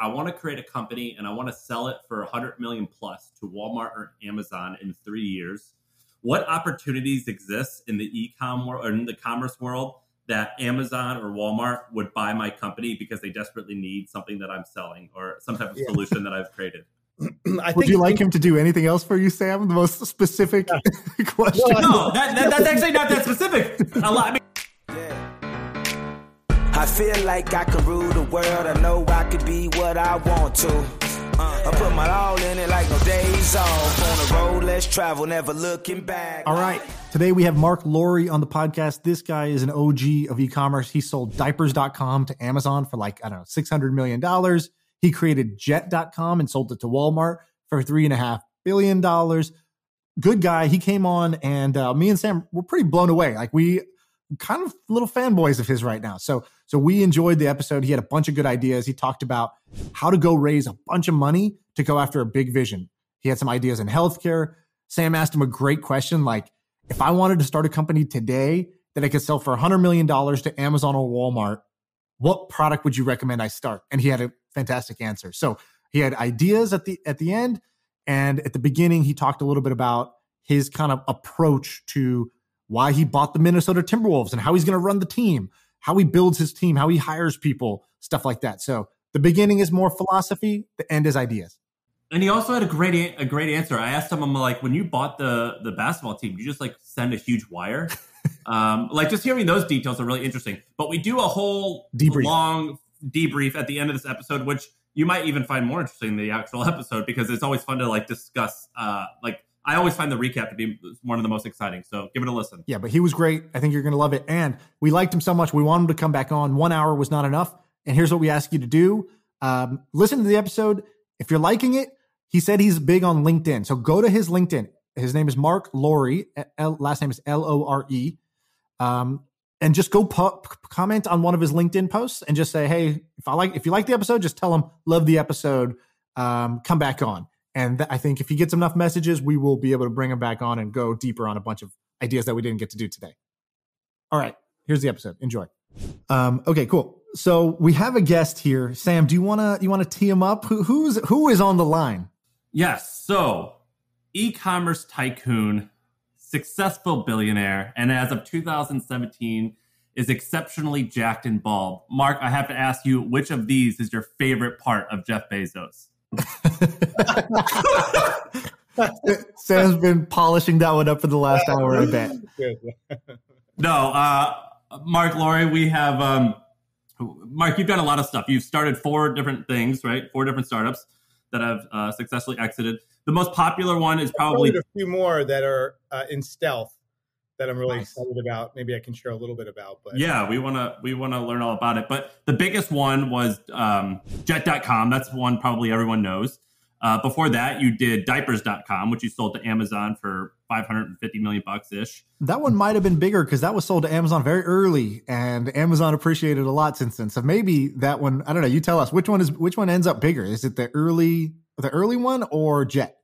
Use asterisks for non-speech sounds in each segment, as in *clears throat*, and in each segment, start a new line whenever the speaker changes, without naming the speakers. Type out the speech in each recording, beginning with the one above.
I want to create a company and I want to sell it for 100 million plus to Walmart or Amazon in three years. What opportunities exist in the e-com world or in the commerce world that Amazon or Walmart would buy my company because they desperately need something that I'm selling or some type of yeah. solution that I've created? *clears throat*
I Would you like him to do anything else for you, Sam? The most specific yeah. *laughs* question.
No, that, that, that's actually not that specific. A lot. I mean, I feel like I can rule the world. I know I could be what I want to. Uh, I put my all in it like no days off. On the road, let's travel, never looking back.
All right. Today we have Marc Lore on the podcast. This guy is an OG of e commerce. He sold diapers.com to Amazon for like, I don't know, $600 million. He created jet.com and sold it to Walmart for $3.5 billion. Good guy. He came on and uh, me and Sam were pretty blown away. Like, we kind of little fanboys of his right now. So so we enjoyed the episode. He had a bunch of good ideas. He talked about how to go raise a bunch of money to go after a big vision. He had some ideas in healthcare. Sam asked him a great question like if I wanted to start a company today that I could sell for $100 million to Amazon or Walmart, what product would you recommend I start? And he had a fantastic answer. So he had ideas at the at the end and at the beginning he talked a little bit about his kind of approach to why he bought the Minnesota Timberwolves and how he's going to run the team, how he builds his team, how he hires people, stuff like that. So the beginning is more philosophy, the end is ideas.
And he also had a great a great answer. I asked him, I'm like, when you bought the the basketball team, you just like send a huge wire? *laughs* um, like just hearing those details are really interesting. But we do a whole debrief. long debrief at the end of this episode, which you might even find more interesting than the actual *laughs* episode because it's always fun to like discuss uh, like I always find the recap to be one of the most exciting. So give it a listen.
Yeah, but he was great. I think you're going to love it. And we liked him so much. We want him to come back on. One hour was not enough. And here's what we ask you to do um, listen to the episode. If you're liking it, he said he's big on LinkedIn. So go to his LinkedIn. His name is Marc Lore. Last name is L O R E. Um, and just go comment on one of his LinkedIn posts and just say, "Hey, if I like, if you like the episode, just tell him love the episode. Um, come back on." And th- I think if he gets enough messages, we will be able to bring him back on and go deeper on a bunch of ideas that we didn't get to do today. All right, here's the episode. Enjoy. Um, okay, cool. So we have a guest here. Sam, do you wanna you wanna tee him up? Who, who's who is on the line?
Yes. So e-commerce tycoon, successful billionaire, and as of 2017 is exceptionally jacked and bald. Marc, I have to ask you, which of these is your favorite part of Jeff Bezos?
Sam's been polishing that one up for the last hour, I bet. *laughs*
no, uh, Marc Lore, we have um, Marc. You've done a lot of stuff. You've started four different things, right? Four different startups that have uh, successfully exited. The most popular one is probably
a few more that are uh, in stealth that I'm really nice. excited about. Maybe I can share a little bit about. But
yeah, we want to we want to learn all about it. But the biggest one was um, Jet.com. That's one probably everyone knows. Uh, before that, you did Diapers.com, which you sold to Amazon for 550 million bucks ish.
That one might have been bigger because that was sold to Amazon very early, and Amazon appreciated a lot since then. So maybe that one. I don't know. You tell us which one is which one ends up bigger. Is it the early the early one or Jet?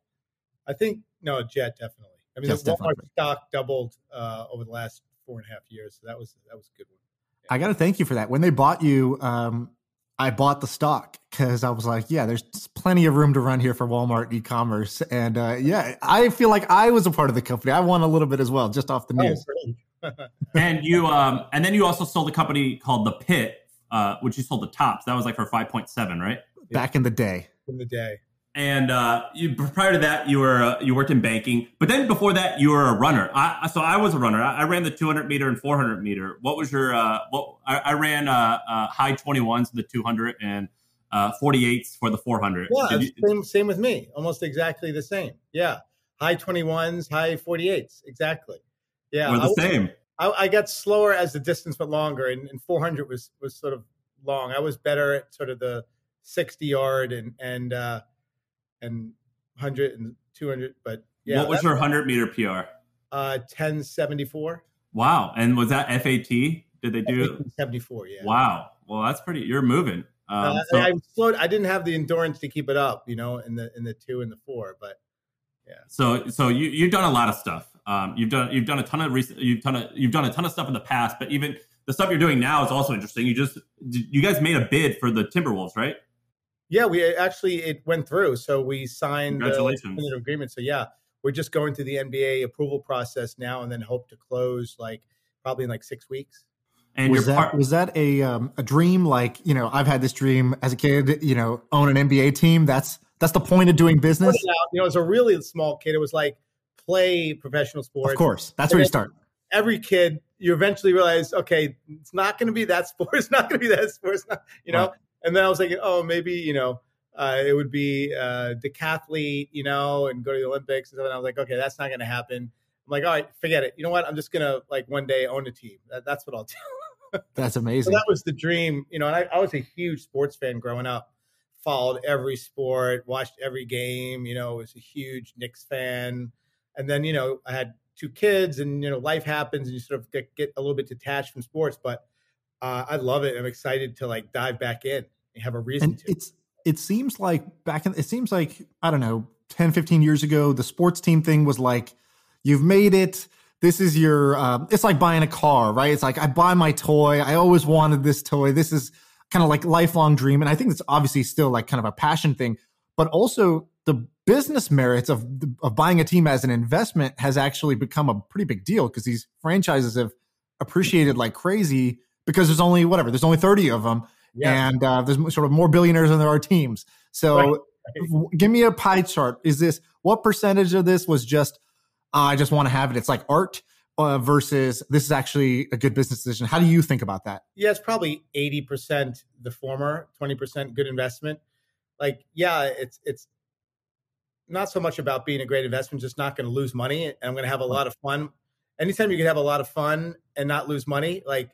I think no, Jet definitely. I mean, the Walmart stock doubled uh, over the last four and a half years, so that was that was a good one.
Yeah. I got to thank you for that. When they bought you, um, I bought the stock because I was like, yeah, there's plenty of room to run here for Walmart e-commerce, and uh, yeah, I feel like I was a part of the company. I won a little bit as well, just off the oh, news. *laughs*
and you, um, and then you also sold a company called the Pit, uh, which you sold the Topps. That was like for five point seven, right?
Back in the day.
In the day
and uh, you, prior to that, you were uh, you worked in banking. But then before that, you were a runner. I, so I was a runner. I, I, ran the 200 meter and 400 meter. What was your uh, what? I, I ran uh, uh, high 21s the 200 and 48s uh, for the 400.
Yeah, you, same same with me. Almost exactly the same. Yeah, high 21s, high 48s. Exactly. Yeah,
we're the I same.
I, got slower as the distance went longer, and, and 400 was was sort of long. I was better at sort of the 60 yard and and and 100 and 200. But yeah.
What was her 100 meter PR?
Uh, 1074.
Wow. And was that FAT? Did they do
74? Yeah.
Wow. Well, that's pretty. You're moving. Um,
uh, so, I slowed. I didn't have the endurance to keep it up, you know, in the in the two and the four, but yeah.
So so you you've done a lot of stuff. Um, you've done you've done a ton of recent. You've done a you've done a ton of stuff in the past, but even the stuff you're doing now is also interesting. You just you guys made a bid for the Timberwolves, right?
Yeah, we actually it went through. So we signed
Congratulations.
the agreement. So yeah, we're just going through the NBA approval process now, and then hope to close like probably in like six weeks.
And was that part- was that a um, a dream? Like you know, I've had this dream as a kid. You know, own an NBA team. That's that's the point of doing business.
You know, as a really small kid, it was like play professional sports.
Of course, that's and where you start.
Every kid, you eventually realize, okay, it's not going to be that *laughs* sport. It's not going to be that sport. It's not, you know. Right. And then I was like, oh, maybe you know, uh, it would be uh, decathlete, you know, and go to the Olympics and stuff. And I was like, okay, that's not going to happen. I'm like, all right, forget it. You know what? I'm just gonna like one day own a team. That, that's what I'll *laughs* do.
that's amazing.
So that was the dream, you know. And I, I was a huge sports fan growing up. Followed every sport, watched every game. You know, was a huge Knicks fan. And then, you know, I had two kids, and you know, life happens, and you sort of get, get a little bit detached from sports. But uh, I love it. I'm excited to like dive back in have a reason
and
to.
It's it seems like back in it seems like I don't know 10 15 years ago the sports team thing was like you've made it. This is your uh, it's like buying a car right? It's like I buy my toy. I always wanted this toy. This is kind of like lifelong dream. And I think it's obviously still like kind of a passion thing. But also the business merits of of buying a team as an investment has actually become a pretty big deal because these franchises have appreciated like crazy because there's only whatever there's only 30 of them yeah. and uh, there's sort of more billionaires than there are teams. So, right. Right. give me a pie chart. Is this what percentage of this was just uh, I just want to have it? It's like art uh, versus this is actually a good business decision. How do you think about that?
Yeah, it's probably eighty percent the former, twenty percent good investment. Like, yeah, it's it's not so much about being a great investment, just not going to lose money, and I'm going to have a lot of fun. Anytime you can have a lot of fun and not lose money, like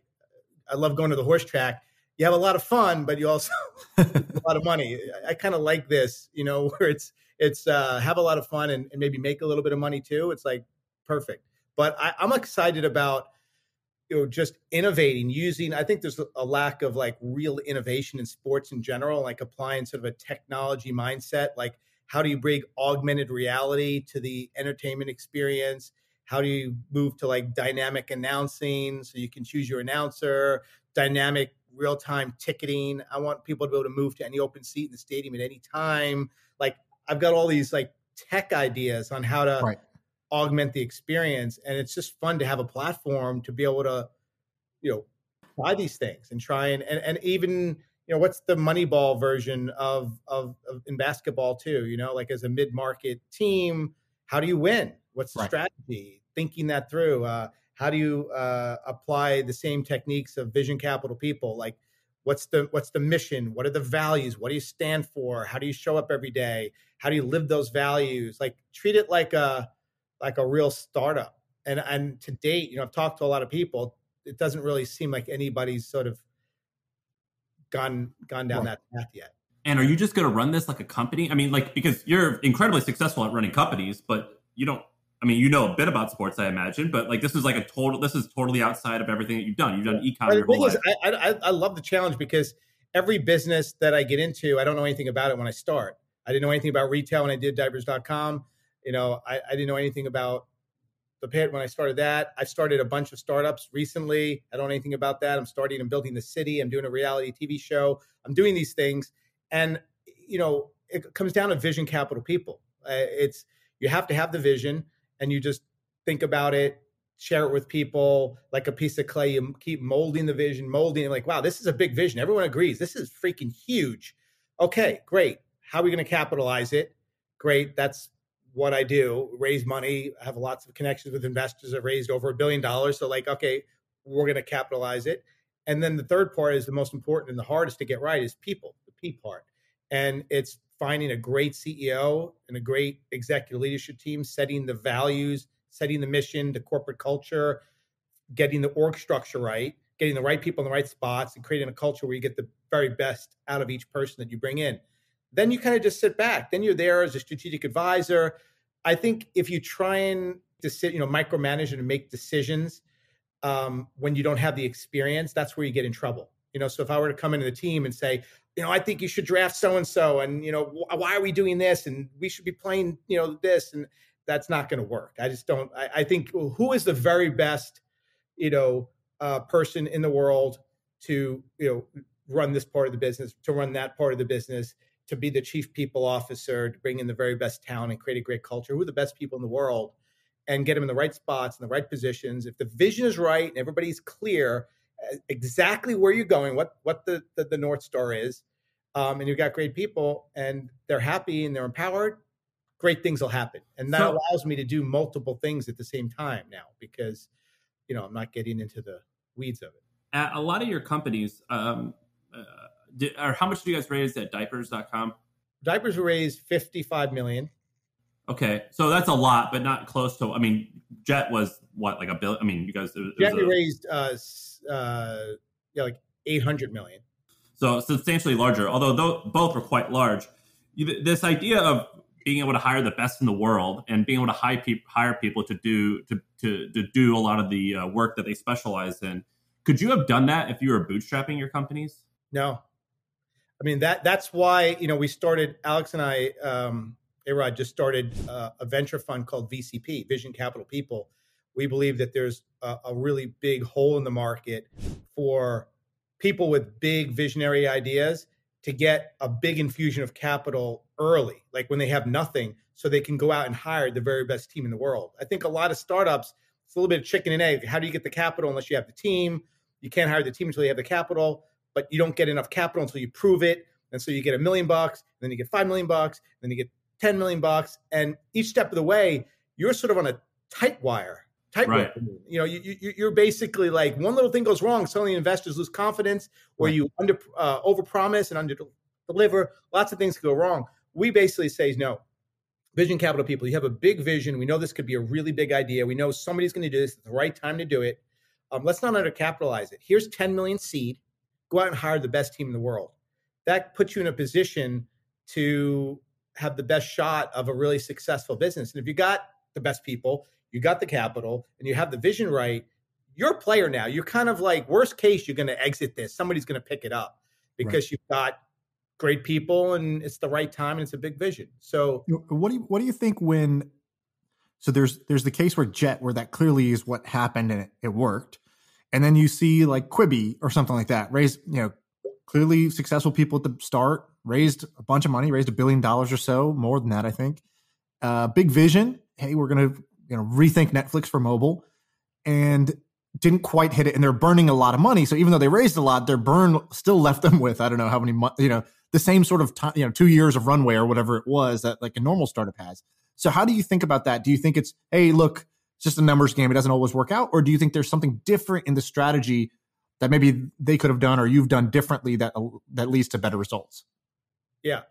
I love going to the horse track you have a lot of fun, but you also *laughs* a lot of money. I, I kind of like this, you know, *laughs* where it's it's uh, have a lot of fun and, and, maybe make a little bit of money too. It's like perfect. But I, I'm excited about you know just innovating using. I think there's a lack of like real innovation in sports in general, like applying sort of a technology mindset. Like how do you bring augmented reality to the entertainment experience? How do you move to like dynamic announcing so you can choose your announcer? Dynamic real time ticketing. I want people to be able to move to any open seat in the stadium at any time. Like I've got all these like tech ideas on how to right. augment the experience, and it's just fun to have a platform to be able to, you know, try these things and try and and, and even you know what's the Moneyball version of, of, of in basketball too. You know, like as a mid market team, how do you win? What's the right. strategy? Thinking that through. Uh, how do you uh, apply the same techniques of vision capital people? Like what's the what's the mission? What are the values? What do you stand for? How do you show up every day? How do you live those values? Like treat it like a like a real startup. And and to date you know i've talked to a lot of people. It doesn't really seem like anybody's sort of gone gone down right. that path yet.
And are you just going to run this like a company? I mean like because you're incredibly successful at running companies but you don't I mean, you know a bit about sports, I imagine, but like this is like a total. This is totally outside of everything that you've done. You've done econ your whole life.
Is, I, I, I love the challenge because every business that I get into, I don't know anything about it when I start. I didn't know anything about retail when I did diapers.com. You know, I, I didn't know anything about the pit when I started that. I started a bunch of startups recently. I don't know anything about that. I'm starting and building the city. I'm doing a reality TV show. I'm doing these things, and you know, it comes down to vision capital people. Uh, it's you have to have the vision and you just think about it, share it with people like a piece of clay. You keep molding the vision, molding like, wow, this is a big vision. Everyone agrees. This is freaking huge. Okay, great. How are we going to capitalize it? Great. That's what I do raise money. I have lots of connections with investors. I've raised over a billion dollars. So, like, okay, we're going to capitalize it. And then the third part is the most important and the hardest to get right is people, the P part. And it's finding a great CEO and a great executive leadership team, setting the values, setting the mission, the corporate culture, getting the org structure right, getting the right people in the right spots, and creating a culture where you get the very best out of each person that you bring in. Then you kind of just sit back. Then you're there as a strategic advisor. I think if you try and you know micromanage and make decisions um, when you don't have the experience, that's where you get in trouble. You know, so if I were to come into the team and say, you know, I think you should draft so and so, and you know, why are we doing this? And we should be playing, you know, this, and that's not going to work. I just don't. I, I, think who is the very best, you know, uh, person in the world to you know run this part of the business, to run that part of the business, to be the chief people officer, to bring in the very best talent and create a great culture. Who are the best people in the world? And get them in the right spots and the right positions. If the vision is right and everybody's clear exactly where you're going, what what the the, the north star is, um, and you've got great people and they're happy and they're empowered, great things will happen. And that so, allows me to do multiple things at the same time now because you know I'm not getting into the weeds of it.
A lot of your companies, um, uh, did, or how much do you guys raise at diapers.com?
Diapers raised 55 million.
Okay, so that's a lot, but not close to. I mean, Jet was what like a bill. I mean, you guys. It,
Jet a, raised uh, uh, yeah, like 800 million.
So substantially larger, although th- both were quite large. You, this idea of being able to hire the best in the world and being able to hire, pe- hire people to do to, to to do a lot of the uh, work that they specialize in. Could you have done that if you were bootstrapping your companies?
No, I mean that that's why you know we started. Alex and I, um, A-Rod just started uh, a venture fund called VCP, Vision Capital People. We believe that there's a, a really big hole in the market for people with big visionary ideas to get a big infusion of capital early, like when they have nothing, so they can go out and hire the very best team in the world. I think a lot of startups, it's a little bit of chicken and egg. How do you get the capital unless you have the team? You can't hire the team until you have the capital but you don't get enough capital until you prove it. And so you get a million bucks, and then you get five million bucks, and then you get 10 million bucks. And each step of the way, you're sort of on a tight wire, tight right. You know, you, you, you're basically like one little thing goes wrong, suddenly investors lose confidence, or right. you under uh, overpromise and under deliver. Lots of things go wrong. We basically say no. Vision capital people, you have a big vision. We know this could be a really big idea. We know somebody's going to do this at the right time to do it. Um, let's not undercapitalize it. Here's 10 million seed go out and hire the best team in the world. That puts you in a position to have the best shot of a really successful business. And if you got the best people, you got the capital, and you have the vision right, you're a player now. You're kind of like worst case, you're going to exit this. Somebody's going to pick it up because right. you've got great people and it's the right time and it's a big vision. So
what do you what do you think when so there's there's the case where Jet where that clearly is what happened and it, it worked and then you see like Quibi or something like that raise you know clearly successful people at the start raised a bunch of money raised a billion dollars or so more than that i think uh, big vision hey we're gonna you know rethink netflix for mobile and didn't quite hit it and they're burning a lot of money so even though they raised a lot their burn still left them with i don't know how many months you know the same sort of time you know two years of runway or whatever it was that like a normal startup has so how do you think about that do you think it's hey look it's just a numbers game. It doesn't always work out. Or do you think there's something different in the strategy that maybe they could have done or you've done differently that that leads to better results?
Yeah,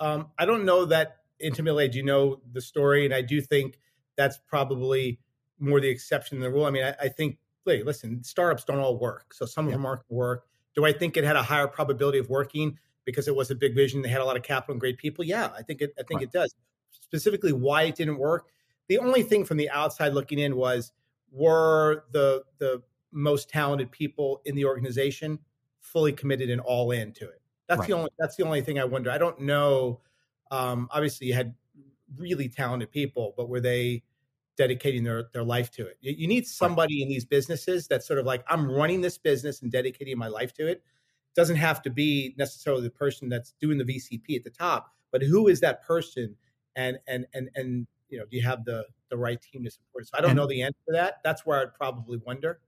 um, I don't know that intimately. Do you know the story? And I do think that's probably more the exception than the rule. I mean, I, I think, hey, listen, startups don't all work. So some of them aren't work. Do I think it had a higher probability of working because it was a big vision? They had a lot of capital and great people. Yeah, I think it. I think right. it does. Specifically, why it didn't work the only thing from the outside looking in was were the the most talented people in the organization fully committed and all in to it. That's right. the only that's the only thing I wonder. I don't know. Um, obviously, you had really talented people, but were they dedicating their their life to it? You, you need somebody right. in these businesses that's sort of like I'm running this business and dedicating my life to it. Doesn't have to be necessarily the person that's doing the VCP at the top, but who is that person? And and and and you know, do you have the the right team to support it? So I don't and, know the answer to that. That's where I'd probably wonder.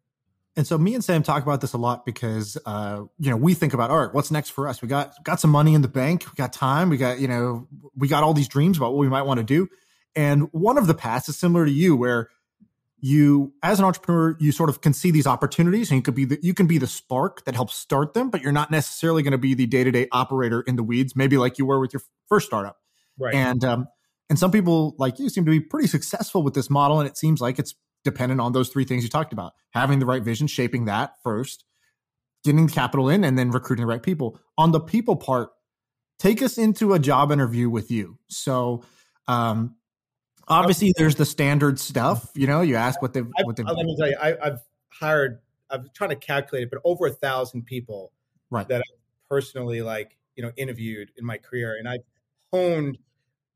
And so me and Sam talk about this a lot because uh, you know we think about all right, what's next for us? We got got some money in the bank, we got time, we got you know we got all these dreams about what we might want to do. And one of the paths is similar to you, where you as an entrepreneur you sort of can see these opportunities and you could be the, you can be the spark that helps start them but you're not necessarily going to be the day-to-day operator in the weeds maybe like you were with your first startup right and um, and some people like you seem to be pretty successful with this model. And it seems like it's dependent on those three things you talked about having the right vision, shaping that first, getting the capital in, and then recruiting the right people. On the people part, take us into a job interview with you. So, um, obviously, there's the standard stuff. You know, you ask what they've. What they've
let me tell you, I, have hired. I'm trying to calculate it, but over a thousand people
right.
that I personally like, you know, interviewed in my career, and I've honed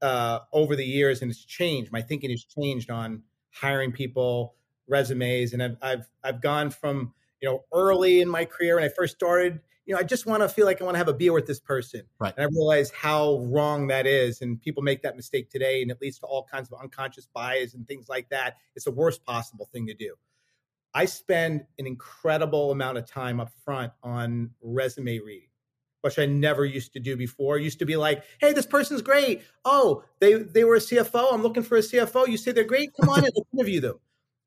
uh, over the years, and it's changed. My thinking has changed on hiring people, resumes, and I've I've I've gone from you know early in my career when I first started. you know, I just want to feel like I want to have a beer with this person.
Right.
And I realize how wrong that is. And people make that mistake today, and it leads to all kinds of unconscious bias and things like that. It's the worst possible thing to do. I spend an incredible amount of time up front on resume reading, which I never used to do before. I used to be like, hey, this person's great. Oh, they they were a CFO. I'm looking for a CFO. You say they're great. Come on and *laughs* interview them.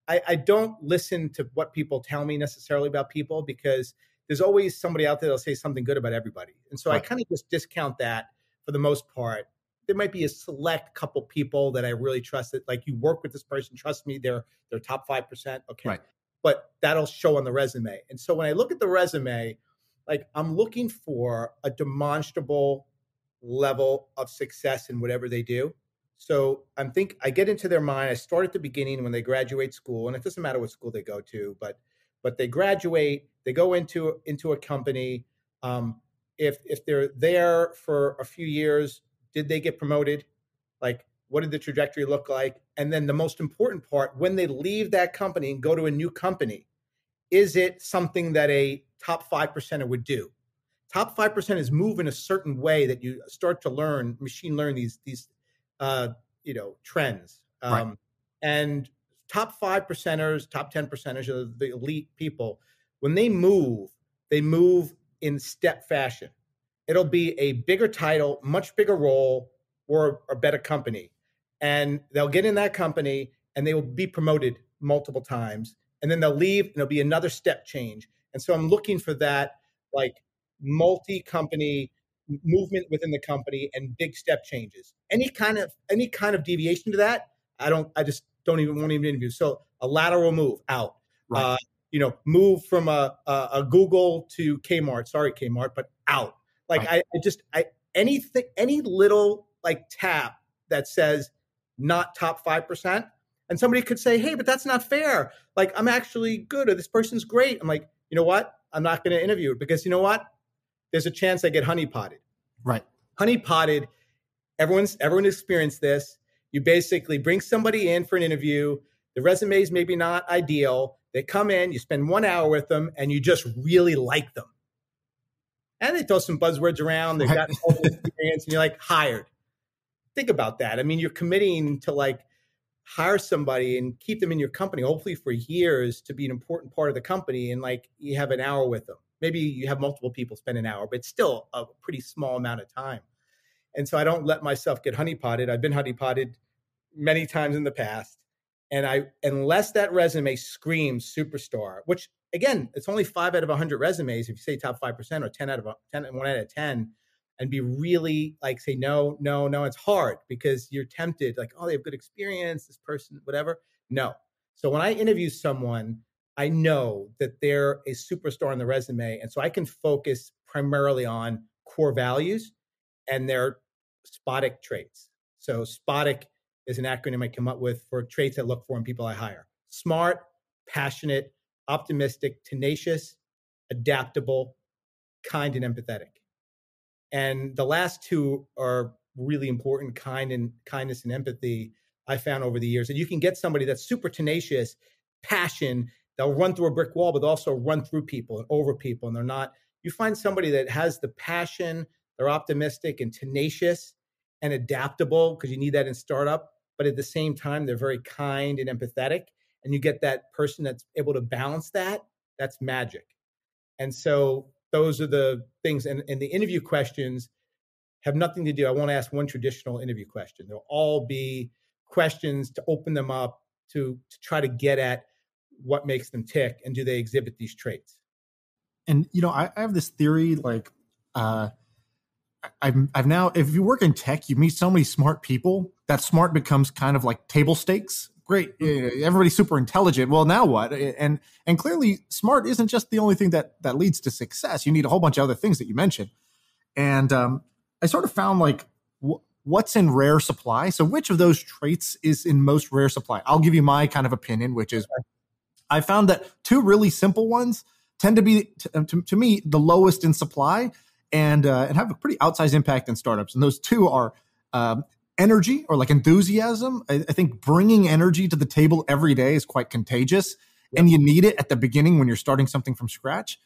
I, I don't listen to what people tell me necessarily about people because there's always somebody out there that'll say something good about everybody. And so right. I kind of just discount that for the most part. There might be a select couple people that I really trust that like you work with this person, trust me, they're they're top five percent. Okay. Right. But that'll show on the resume. And so when I look at the resume, like I'm looking for a demonstrable level of success in whatever they do. So I'm think I get into their mind. I start at the beginning when they graduate school, and it doesn't matter what school they go to, but but they graduate, they go into into a company. Um, if if they're there for a few years, did they get promoted? Like, what did the trajectory look like? And then the most important part, when they leave that company and go to a new company, is it something that a top five percenter would do? Top five percent is move in a certain way that you start to learn, machine learn these these uh, you know trends. Um, right. And top five percenters, top 10 percenters of the elite people, when they move, they move in step fashion. It'll be a bigger title, much bigger role, or a better company. And they'll get in that company and they will be promoted multiple times. And then they'll leave and it'll be another step change. And so I'm looking for that like multi company movement within the company and big step changes. Any kind of any kind of deviation to that, I don't I just don't even won't even interview. So a lateral move out. Right. Uh, you know, move from a, a, a Google to Kmart. Sorry, Kmart, but out. Like right. I, I just I anything any little like tap that says not top five percent, and somebody could say, hey, but that's not fair. Like I'm actually good, or this person's great. I'm like, you know what? I'm not going to interview it because you know what? There's a chance I get honey potted.
Right.
Honey potted. Everyone's everyone experienced this. You basically bring somebody in for an interview. The resume is maybe not ideal. They come in, you spend one hour with them, and you just really like them. And they throw some buzzwords around. They've got experience, and you're like hired. Think about that. I mean, you're committing to like hire somebody and keep them in your company, hopefully for years, to be an important part of the company. And like you have an hour with them. Maybe you have multiple people spend an hour, but still a pretty small amount of time. And so I don't let myself get honeypotted. I've been honeypotted many times in the past. And I, unless that resume screams superstar, which again, it's only five out of 100 resumes. If you say top 5% or 10 out of 10, one out of 10, and be really like, say, no, no, no, it's hard because you're tempted, like, oh, they have good experience, this person, whatever. No. So when I interview someone, I know that they're a superstar on the resume. And so I can focus primarily on core values and their SPOTIC traits. So SPOTIC is an acronym I come up with for traits I look for in people I hire smart, passionate, optimistic, tenacious, adaptable, kind, and empathetic. And the last two are really important kind and kindness and empathy I found over the years. And you can get somebody that's super tenacious, passion, they'll run through a brick wall, but also run through people and over people. And they're not, you find somebody that has the passion, they're optimistic and tenacious and adaptable because you need that in startup but at the same time they're very kind and empathetic and you get that person that's able to balance that that's magic and so those are the things and, and the interview questions have nothing to do i won't ask one traditional interview question. They'll all be questions to open them up to, to try to get at what makes them tick and do they exhibit these traits.
And you know i, I have this theory like uh I've, I've now if you work in tech you meet so many smart people that smart becomes kind of like table stakes great mm-hmm. everybody's super intelligent. Well now what? And and clearly smart isn't just the only thing that that leads to success. You need a whole bunch of other things that you mentioned. And um, i sort of found like w- what's in rare supply? So which of those traits is in most rare supply? I'll give you my kind of opinion which is i found that two really simple ones tend to be to, to, to me the lowest in supply and uh, and have a pretty outsized impact in startups. And those two are um, energy or like enthusiasm. I, I, think bringing energy to the table every day is quite contagious, yep. and you need it at the beginning when you're starting something from scratch.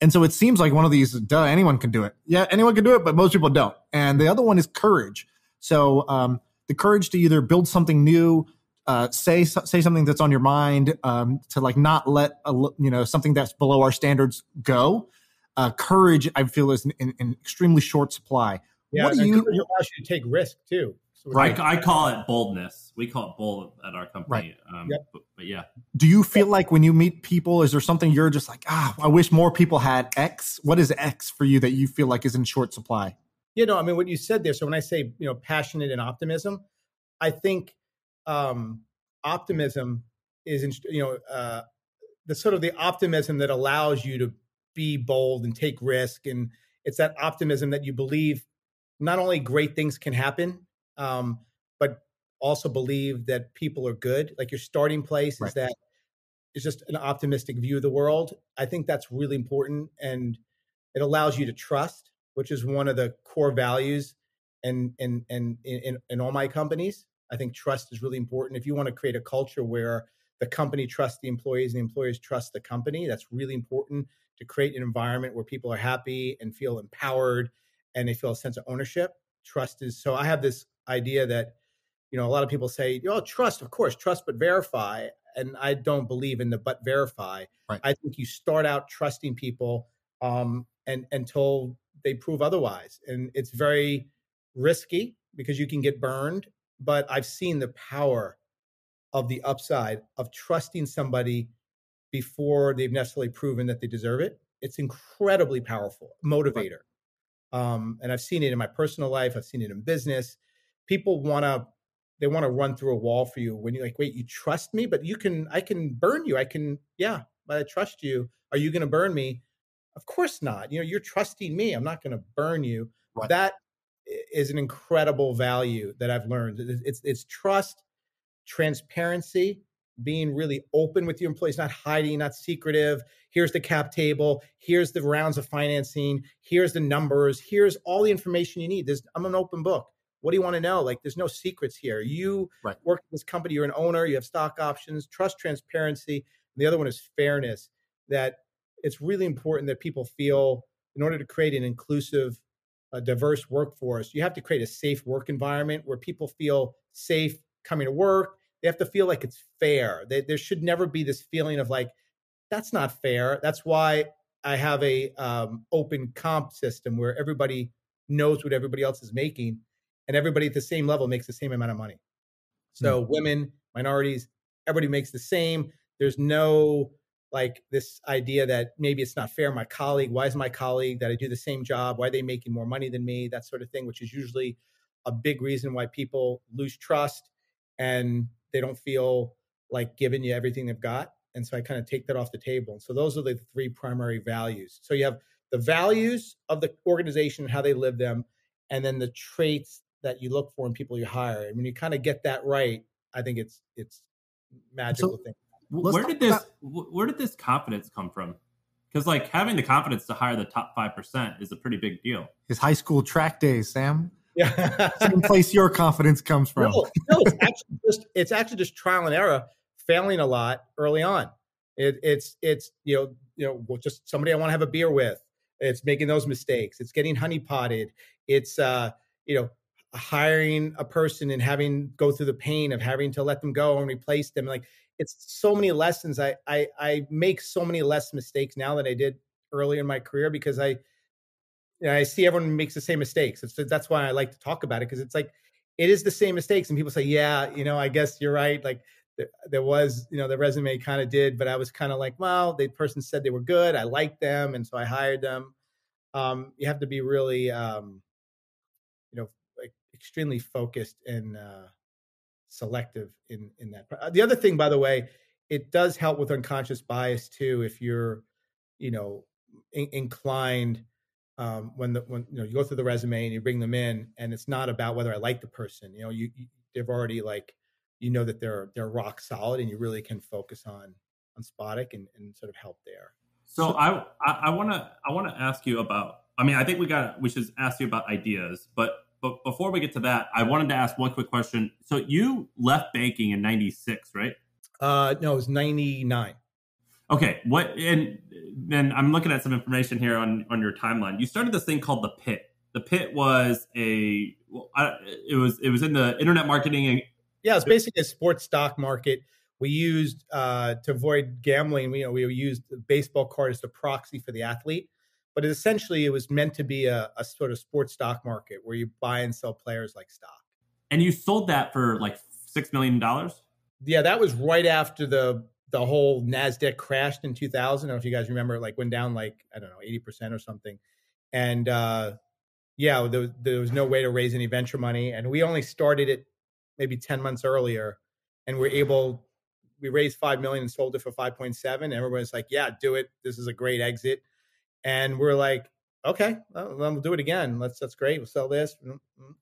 And so it seems like one of these, duh, anyone can do it. Yeah, anyone can do it, but most people don't. And the other one is courage. So um, the courage to either build something new, uh, say say something that's on your mind, um, to like not let a, you know something that's below our standards go. Uh, courage, I feel, is in, in extremely short supply.
Yeah, what do you, courage allows you to take risk too.
So right, I call it boldness. We call it bold at our company. Right. Um, yep. but, but, yeah.
Do you feel like when you meet people, is there something you're just like, ah, I wish more people had X? What is X for you that you feel like is in short supply?
You know, I mean, what you said there. So when I say you know passionate and optimism, I think um, optimism is you know uh, the sort of the optimism that allows you to be bold and take risk, and it's that optimism that you believe not only great things can happen, um, but also believe that people are good. Like your starting place right. is that is just an optimistic view of the world. I think that's really important, and it allows you to trust, which is one of the core values, and and and in, in all my companies. I think trust is really important. If you want to create a culture where the company trusts the employees and the employees trust the company, that's really important to create an environment where people are happy and feel empowered and they feel a sense of ownership. Trust is so I have this idea that, you know, a lot of people say, oh, trust, of course, trust but verify. And I don't believe in the but verify. Right. I think you start out trusting people um, and until they prove otherwise. And it's very risky because you can get burned but I've seen the power of the upside of trusting somebody before they've necessarily proven that they deserve it. It's incredibly powerful motivator. Um, and I've seen it in my personal life. I've seen it in business. People want to, they want to run through a wall for you when you're like, wait, you trust me, but you can, I can burn you. I can, yeah, but I trust you. Are you going to burn me? Of course not. You know, you're trusting me. I'm not going to burn you. Right. That is an incredible value that I've learned. It's it's trust, transparency, being really open with your employees, not hiding, not secretive. Here's the cap table. Here's the rounds of financing. Here's the numbers. Here's all the information you need. There's, I'm an open book. What do you want to know? Like, there's no secrets here. You right. work in this company. You're an owner. You have stock options. Trust, transparency. And the other one is fairness. That it's really important that people feel, in order to create an inclusive a diverse workforce, you have to create a safe work environment where people feel safe coming to work. They have to feel like it's fair. They, there should never be this feeling of like, that's not fair. That's why I have a um, open comp system where everybody knows what everybody else is making, and everybody at the same level makes the same amount of money. So mm-hmm. women, minorities, everybody makes the same. There's no like this idea that maybe it's not fair. My colleague, why is my colleague that I do the same job? Why are they making more money than me? That sort of thing, which is usually a big reason why people lose trust and they don't feel like giving you everything they've got. And so I kind of take that off the table. And So those are the three primary values. So you have the values of the organization and how they live them, and then the traits that you look for in people you hire. And when you kind of get that right, I think it's it's magical so, thing.
Let's where did this about- where did this confidence come from? Because like having the confidence to hire the top five percent is a pretty big deal.
His high school track days, Sam. Yeah, *laughs* same place your confidence comes from.
No, no, it's actually just it's actually just trial and error, failing a lot early on. It, it's it's you know you know just somebody I want to have a beer with. It's making those mistakes. It's getting honeypotted. It's uh you know hiring a person and having go through the pain of having to let them go and replace them. Like it's so many lessons. I, I I make so many less mistakes now than I did earlier in my career because I I see everyone makes the same mistakes. It's, that's why I like to talk about it because it's like it is the same mistakes, and people say, "Yeah, you know, I guess you're right." Like there, there was, you know, the resume kind of did, but I was kind of like, "Well, the person said they were good. I liked them, and so I hired them." Um, you have to be really, um, extremely focused and uh, selective in in that. Uh, the other thing, by the way, it does help with unconscious bias too. If you're, you know, in, inclined um, when the when you know you go through the resume and you bring them in, and it's not about whether I like the person. You know, you, you they've already like you know that they're they're rock solid, and you really can focus on on Spotic and, and sort of help there.
So, so I I want to I want to ask you about. I mean, I think we got we should ask you about ideas, but but before we get to that, I wanted to ask one quick question. So you left banking in '96, right?
Uh, no, it was '99.
Okay, what and then I'm looking at some information here on on your timeline. You started this thing called the Pit. The Pit was a well, I, it was it was in the internet marketing. And,
yeah, it's basically a sports stock market. We used uh, to avoid gambling. We, you know, we used baseball card as the proxy for the athlete, but essentially it was meant to be a, a sort of sports stock market where you buy and sell players like stock.
And you sold that for like six million dollars.
Yeah, that was right after the the whole Nasdaq crashed in 2000. I don't know if you guys remember, it like went down like I don't know 80 percent or something, and uh, yeah, there, there was no way to raise any venture money, and we only started it maybe 10 months earlier, and we're able. We raised five million and sold it for 5.7. Everybody's like, "Yeah, do it. This is a great exit." And we're like, "Okay, well, we'll do it again. Let's that's great. We'll sell this and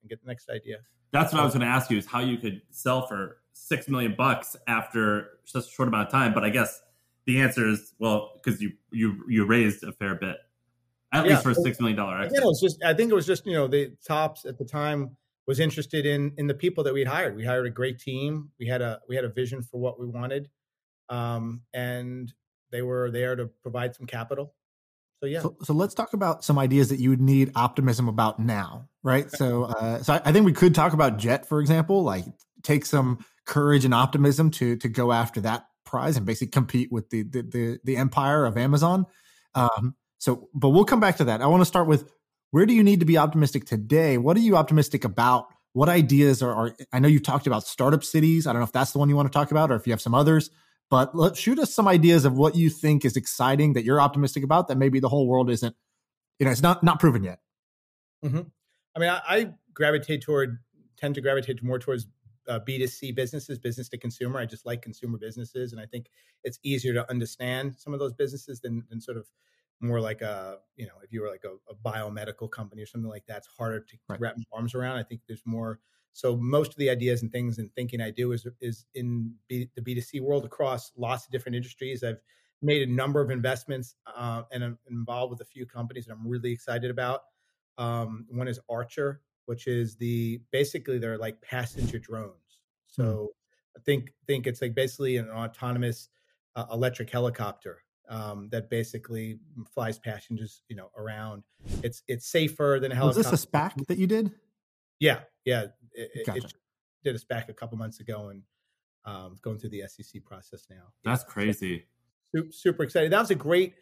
get the next idea."
That's what I was going to ask you: is how you could sell for six million bucks after such a short amount of time. But I guess the answer is well because you you you raised a fair bit, at yeah. least for a six million dollar.
Yeah, it was just I think it was just you know the Topps at the time was interested in in the people that we'd hired. We hired a great team. We had a we had a vision for what we wanted, um, and they were there to provide some capital. So yeah.
So, so, let's talk about some ideas that you would need optimism about now, right? So, uh, so I, I think we could talk about Jet, for example. Like, take some courage and optimism to to go after that prize and basically compete with the the the, the empire of Amazon. Um, so, but we'll come back to that. I want to start with where do you need to be optimistic today? What are you optimistic about? What ideas are, are I know you've talked about startup cities. I don't know if that's the one you want to talk about or if you have some others. But let shoot us some ideas of what you think is exciting that you're optimistic about that maybe the whole world isn't. You know, it's not not proven yet.
Mm-hmm. I mean, I, I gravitate toward tend to gravitate more towards uh, B2C businesses, business to consumer. I just like consumer businesses. And I think it's easier to understand some of those businesses than, than sort of more like a, you know, if you were like a, a biomedical company or something like that, it's harder to, right. wrap arms around. I think there's more. So most of the ideas and things and thinking I do is, is in B, the B2C world across lots of different industries. I've made a number of investments uh, and I'm involved with a few companies that I'm really excited about. Um, one is Archer, which is the basically they're like passenger drones. So mm. I think think it's like basically an autonomous uh, electric helicopter um, that basically flies passengers, you know, around. It's it's safer than a helicopter.
Was this a SPAC that you did?
Yeah, yeah. It, gotcha. it did a SPAC a couple months ago and um, going through the SEC process now.
That's crazy.
Super, super excited. That was a great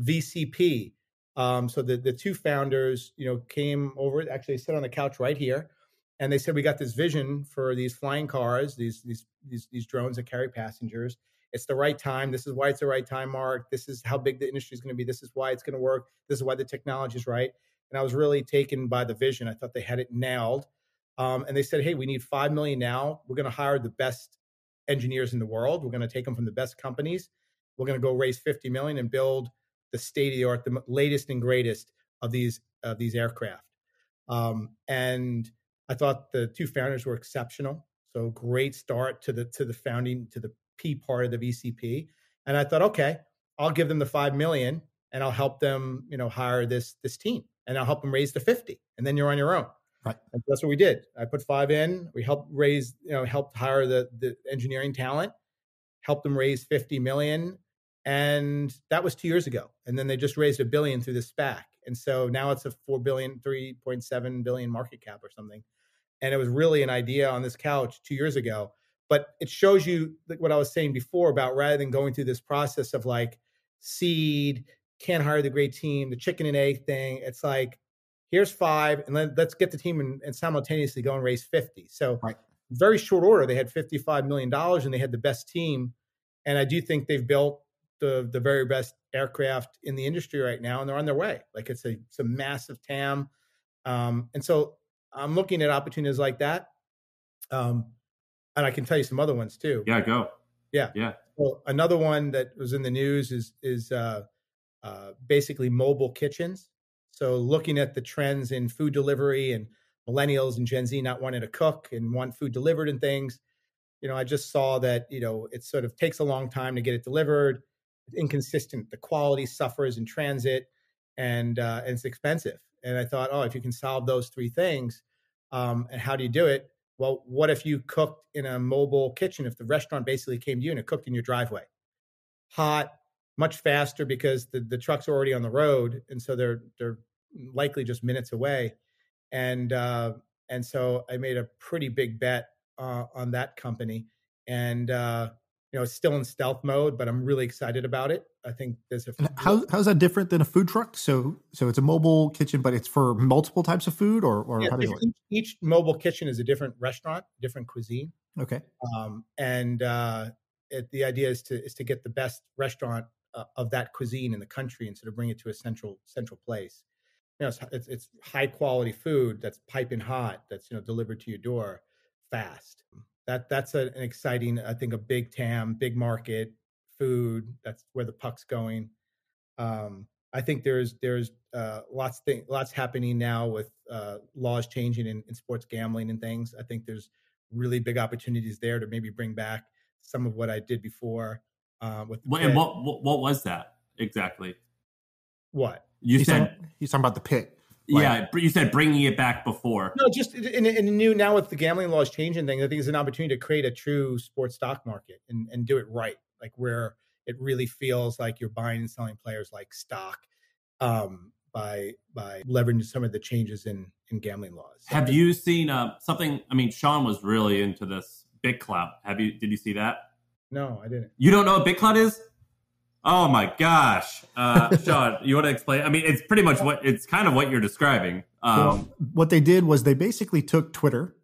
VCP um, so the the two founders, you know, came over. Actually, sit on the couch right here, and they said, "We got this vision for these flying cars, these these these these drones that carry passengers. It's the right time. This is why it's the right time, Marc. This is how big the industry is going to be. This is why it's going to work. This is why the technology is right." And I was really taken by the vision. I thought they had it nailed. Um, and they said, "Hey, we need five million now. We're going to hire the best engineers in the world. We're going to take them from the best companies. We're going to go raise fifty million and build." the state of the art, the latest and greatest of these of these aircraft. Um, and I thought the two founders were exceptional. So great start to the to the founding to the P part of the VCP. And I thought, okay, I'll give them the five million and I'll help them, you know, hire this this team and I'll help them raise the 50. And then you're on your own.
Right.
And that's what we did. I put five in. We helped raise, you know, helped hire the the engineering talent, helped them raise 50 million and that was two years ago. And then they just raised a billion through the SPAC, and so now it's a four billion, three point seven billion market cap or something. And it was really an idea on this couch two years ago. But it shows you what I was saying before about rather than going through this process of like seed, can't hire the great team, the chicken and egg thing. It's like here's five, and then let's get the team and, and simultaneously go and raise fifty. So right. very short order, they had fifty five million dollars, and they had the best team. And I do think they've built the the very best aircraft in the industry right now, and they're on their way. Like it's a it's a massive TAM, um, and so I'm looking at opportunities like that. Um, and I can tell you some other ones too.
Yeah, go.
Yeah,
yeah.
Well, another one that was in the news is is uh, uh, basically mobile kitchens. So looking at the trends in food delivery and millennials and Gen Z not wanting to cook and want food delivered and things. You know, I just saw that you know it sort of takes a long time to get it delivered it's inconsistent. The quality suffers in transit, and, uh, and it's expensive. And I thought, oh, if you can solve those three things, um, and how do you do it? Well, what if you cooked in a mobile kitchen? If the restaurant basically came to you and it cooked in your driveway, hot, much faster because the, the trucks are already on the road, and so they're they're likely just minutes away. And uh, and so I made a pretty big bet uh, on that company, and uh, you know it's still in stealth mode, but I'm really excited about it. I think there's a
how how's that different than a food truck? So so it's a mobile kitchen, but it's for multiple types of food, or or yeah, how does
it each, each, mobile kitchen is a different restaurant, different cuisine.
Okay,
um, and uh, it, the idea is to is to get the best restaurant uh, of that cuisine in the country and sort of bring it to a central central place. You know, it's, it's, it's high quality food that's piping hot, that's you know delivered to your door fast. That that's a, an exciting, I think, a big TAM, big market, food. That's where the puck's going. Um, I think there's there's uh, lots thing, lots happening now with uh, laws changing in, in, sports gambling and things. I think there's really big opportunities there to maybe bring back some of what I did before. Uh, with
what, and what, what, what was that exactly?
What
you he's said? Talking, he's talking about the Pitt.
Like, yeah, you said bringing it back before.
No, just in, in, in new now with the gambling laws changing things, I think it's an opportunity to create a true sports stock market and, and do it right, like where it really feels like you're buying and selling players like stock um, by by leveraging some of the changes in in gambling laws.
So Have you seen uh, something? I mean, Shaan was really into this BitClout. Have you? Did you see that?
No, I didn't.
You don't know what BitClout is? Oh my gosh, uh, *laughs* Shaan, you want to explain? I mean, it's pretty much what it's kind of what you're describing. Um,
well, what they did was they basically took Twitter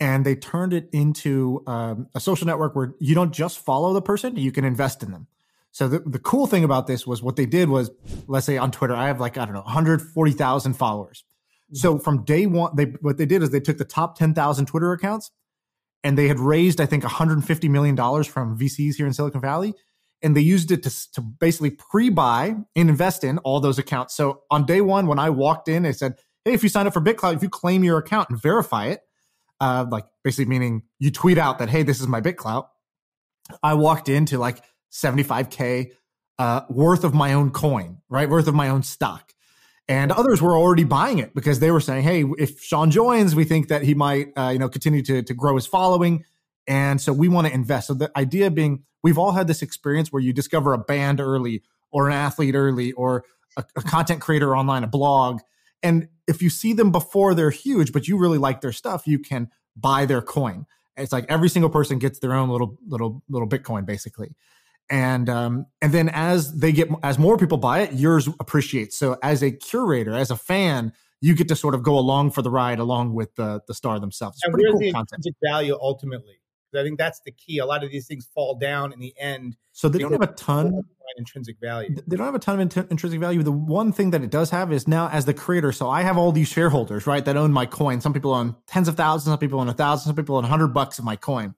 and they turned it into um, a social network where you don't just follow the person, you can invest in them. So the, the cool thing about this was what they did was, let's say on Twitter, I have like, I don't know, 140,000 followers. So mm-hmm. from day one, they, what they did is they took the top 10,000 Twitter accounts and they had raised, I think, 150 million dollars from VCs here in Silicon Valley, and they used it to, to basically pre-buy and invest in all those accounts. So on day one, when I walked in, they said, "Hey, if you sign up for BitClout, if you claim your account and verify it, uh, like basically meaning you tweet out that, hey, this is my BitClout." I walked into like 75k uh, worth of my own coin, right, worth of my own stock. And others were already buying it because they were saying, "Hey, if Shaan joins, we think that he might, uh, you know, continue to to grow his following, and so we want to invest." So the idea being, we've all had this experience where you discover a band early, or an athlete early, or a, a content creator online, a blog, and if you see them before they're huge, but you really like their stuff, you can buy their coin. It's like every single person gets their own little little little Bitcoin, basically and um, and then as they get as more people buy it, yours appreciates. So as a curator, as a fan, you get to sort of go along for the ride along with the the star themselves.
It's and where's cool the intrinsic value ultimately? I think that's the key. A lot of these things fall down in the end.
So they don't have a ton of
intrinsic value.
They don't have a ton of int- intrinsic value. The one thing that it does have is now as the creator. So I have all these shareholders, right, that own my coin. Some people own tens of thousands, some people own a thousand, some people own a hundred bucks of my coin.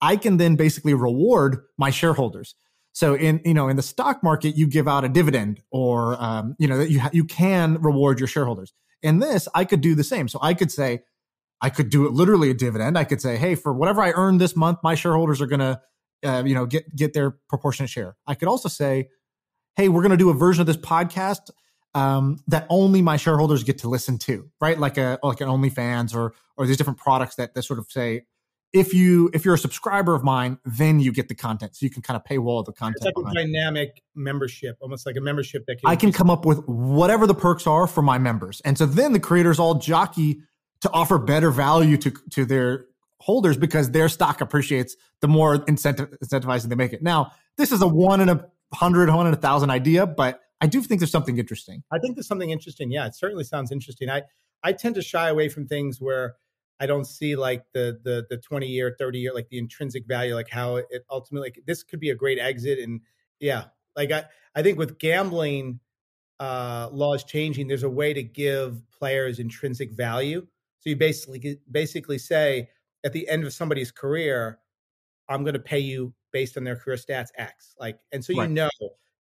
I can then basically reward my shareholders. So in you know in the stock market, you give out a dividend, or um, you know that you ha- you can reward your shareholders. In this, I could do the same. So I could say, I could do it literally a dividend. I could say, hey, for whatever I earn this month, my shareholders are gonna uh, you know get get their proportionate share. I could also say, hey, we're gonna do a version of this podcast um, that only my shareholders get to listen to, right? Like a like an OnlyFans or or these different products that that sort of say if you if you're a subscriber of mine, then you get the content. So you can kind of paywall the content.
It's like a dynamic membership, almost like a membership that
can I can come up with whatever the perks are for my members, and so then the creators all jockey to offer better value to to their holders because their stock appreciates the more incentive incentivizing they make it. Now, this is a one in a hundred, one in a thousand idea, but I do think there's something interesting.
I think there's something interesting. Yeah, it certainly sounds interesting. I I tend to shy away from things where I don't see like the the the 20 year, 30 year, like the intrinsic value, like how it ultimately like, this could be a great exit. And yeah, like I, I think with gambling uh laws changing, there's a way to give players intrinsic value. So you basically basically say at the end of somebody's career, I'm going to pay you based on their career stats X. Like, and so right. you know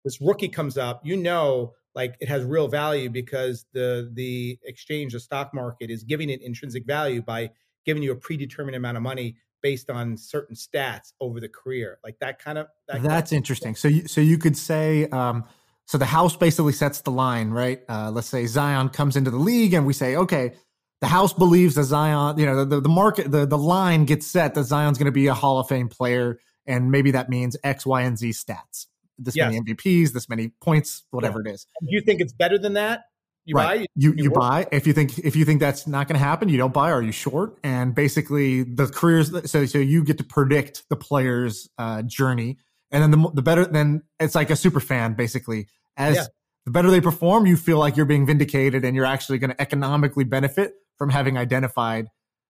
this rookie comes up, you know like it has real value because the the exchange, the stock market, is giving it intrinsic value by giving you a predetermined amount of money based on certain stats over the career, like that kind of.
That That's kind interesting. Of so you so you could say. Um, so the house basically sets the line, right? Uh, let's say Zion comes into the league, and we say, okay, the house believes that Zion, you know, the, the market, the, the line gets set that Zion's going to be a Hall of Fame player, and maybe that means X, Y, and Z stats. This yes. many MVPs, this many points, whatever yeah. it is.
Do you think it's better than that?
You right. buy. You you, you buy if you think if you think that's not going to happen, you don't buy. Are you short? And basically, the careers. So so you get to predict the player's uh, journey, and then the the better. Then it's like a super fan basically. As yeah. the better they perform, you feel like you're being vindicated, and you're actually going to economically benefit from having identified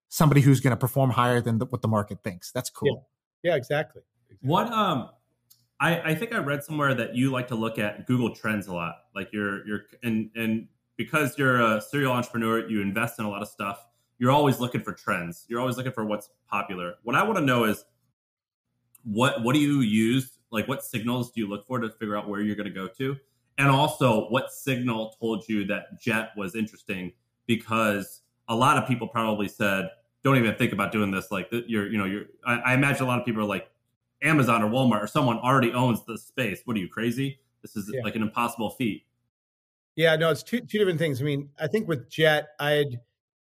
somebody who's going to perform higher than the, what the market thinks. That's cool.
Yeah, yeah exactly. exactly.
What um I, I think I read somewhere that you like to look at Google Trends a lot. Like you're you're and and because you're a serial entrepreneur, you invest in a lot of stuff. You're always looking for trends. You're always looking for what's popular. What I want to know is what what do you use? Like what signals do you look for to figure out where you're going to go to? And also, what signal told you that Jet was interesting? Because a lot of people probably said, "Don't even think about doing this." Like you're, you know, you're. I, I imagine a lot of people are like, Amazon or Walmart or someone already owns the space. What are you crazy? This is yeah. like an impossible feat.
Yeah, no, it's two two different things. I mean, I think with Jet, I had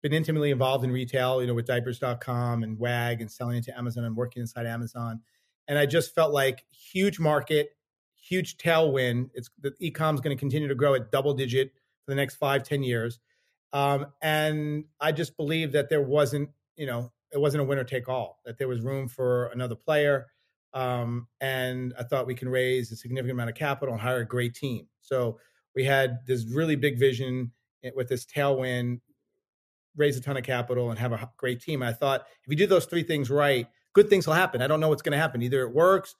been intimately involved in retail, you know, with diapers.com and WAG and selling into Amazon and working inside Amazon. And I just felt like huge market, huge tailwind. It's the ecom is going to continue to grow at double digit for the next five, ten years. Um, and I just believed that there wasn't, you know, it wasn't a winner take all, that there was room for another player. Um, and I thought we can raise a significant amount of capital and hire a great team. So we had this really big vision with this tailwind, raise a ton of capital and have a great team. I thought if you do those three things right, good things will happen. I don't know what's going to happen. Either it works,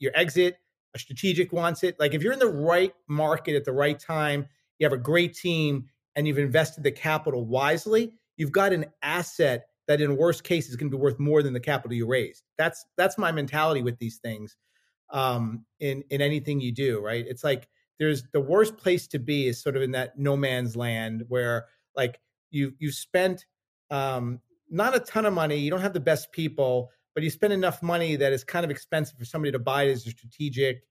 your exit, a strategic wants it. Like if you're in the right market at the right time, you have a great team and you've invested the capital wisely, you've got an asset that in worst case is going to be worth more than the capital you raised. That's that's my mentality with these things. Um, in in anything you do, right? It's like there's the worst place to be is sort of in that no man's land where like you you spent um, not a ton of money, you don't have the best people, but you spend enough money that it's kind of expensive for somebody to buy it as a strategic.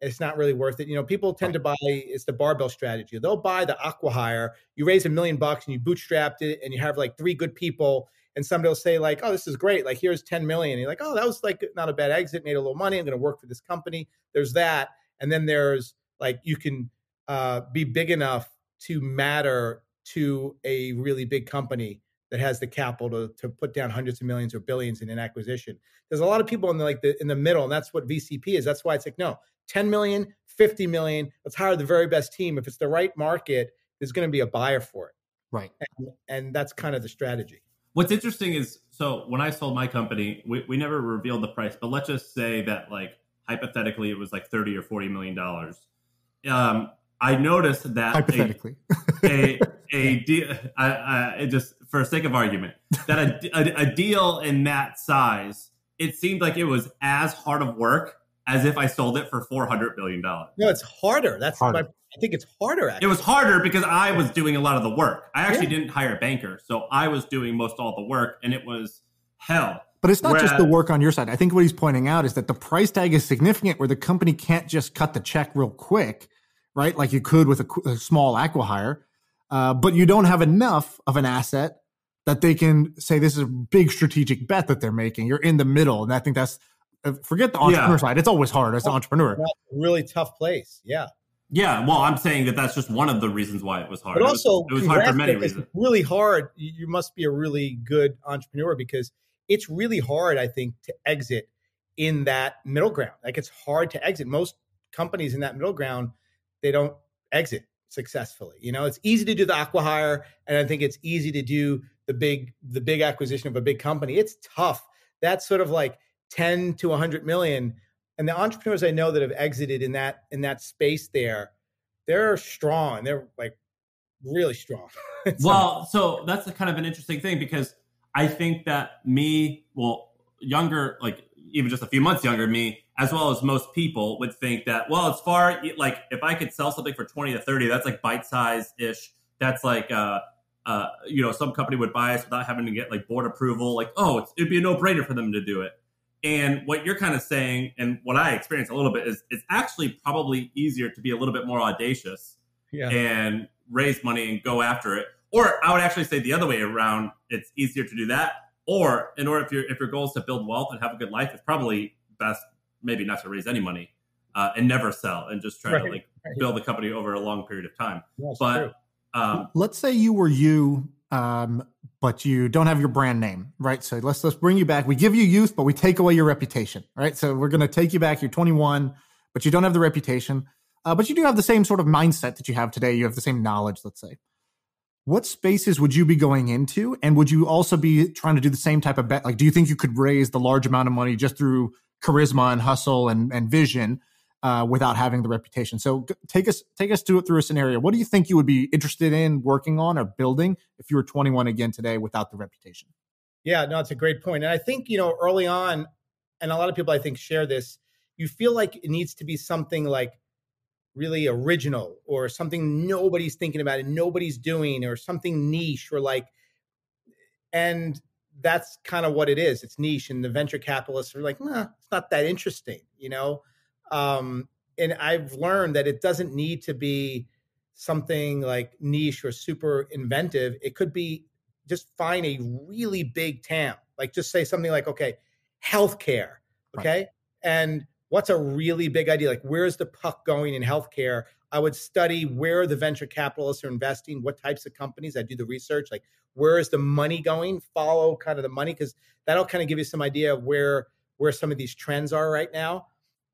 It's not really worth it. You know, people tend to buy it's the barbell strategy. They'll buy the acqui-hire. You raise a million bucks and you bootstrapped it, and you have like three good people, and somebody will say like, "Oh, this is great. Like, here's ten million. And you're like, "Oh, that was like not a bad exit. Made a little money. I'm going to work for this company." There's that, and then there's like you can uh, be big enough to matter to a really big company that has the capital to, to put down hundreds of millions or billions in an acquisition. There's a lot of people in the like the in the middle, and that's what VCP is. That's why it's like no, 10 million, 50 million. Let's hire the very best team. If it's the right market, there's going to be a buyer for it.
Right.
And, and that's kind of the strategy.
What's interesting is so when I sold my company, we, we never revealed the price, but let's just say that like hypothetically it was like 30 or 40 million dollars um, I noticed that
hypothetically
a a, *laughs* deal I, I, just for sake of argument that a, a, a, deal in that size it seemed like it was as hard of work as if I sold it for four hundred billion dollars.
No, it's harder. That's harder. My, I think it's harder. Actually.
It was harder because I was doing a lot of the work. I actually yeah. didn't hire a banker, so I was doing most all the work, and it was hell.
But it's not Whereas, just the work on your side. I think what he's pointing out is that the price tag is significant where the company can't just cut the check real quick, right? Like you could with a, a small acqui-hire. Uh, but you don't have enough of an asset that they can say this is a big strategic bet that they're making. You're in the middle. And I think that's, uh, forget the entrepreneur yeah. side. It's always hard as an entrepreneur.
really tough place. Yeah.
Yeah, well, I'm saying that that's just one of the reasons why it was hard.
But also,
it was, it was hard for many reasons.
Really hard. You must be a really good entrepreneur because it's really hard, I think, to exit in that middle ground. Like it's hard to exit. Most companies in that middle ground, they don't exit successfully. You know, it's easy to do the acqui-hire, and I think it's easy to do the big the big acquisition of a big company. It's tough. That's sort of like 10 to 100 million. And the entrepreneurs I know that have exited in that in that space there, they're strong. They're like really strong. *laughs*
well, so that's a kind of an interesting thing because I think that me, well, younger, like even just a few months younger me, as well as most people would think that, well, as far like if I could sell something for 20 to 30, that's like bite size ish. That's like, uh, uh, you know, some company would buy us without having to get like board approval. Like, oh, it'd be a no brainer for them to do it. And what you're kind of saying, and what I experience a little bit, is it's actually probably easier to be a little bit more audacious yeah. and raise money and go after it or I would actually say the other way around. It's easier to do that. Or in order if your if your goal is to build wealth and have a good life, it's probably best maybe not to raise any money. uh, and never sell and just try right. to like right. build the company over a long period of time. That's but
um, let's say you were you, um, but you don't have your brand name, right? So let's let's bring you back. We give you youth, but we take away your reputation, right? So we're going to take you back. You're 21, but you don't have the reputation, uh, but you do have the same sort of mindset that you have today. You have the same knowledge, let's say. What spaces would you be going into, and would you also be trying to do the same type of bet? Like, do you think you could raise the large amount of money just through charisma and hustle and, and vision? Uh, without having the reputation. So take us take us to, through a scenario. What do you think you would be interested in working on or building if you were 21 again today without the reputation?
Yeah, no, it's a great point. And I think, you know, early on, and a lot of people I think share this, you feel like it needs to be something like really original or something nobody's thinking about and nobody's doing or something niche or like and that's kind of what it is. It's niche and the venture capitalists are like, nah, it's not that interesting, you know? Um, and I've learned that it doesn't need to be something like niche or super inventive. It could be just find a really big TAM, like just say something like, okay, healthcare. Okay. Right. And what's a really big idea? Like, where's the puck going in healthcare? I would study where the venture capitalists are investing, what types of companies. I do the research, like where is the money going? Follow kind of the money because that'll kind of give you some idea of where where some of these trends are right now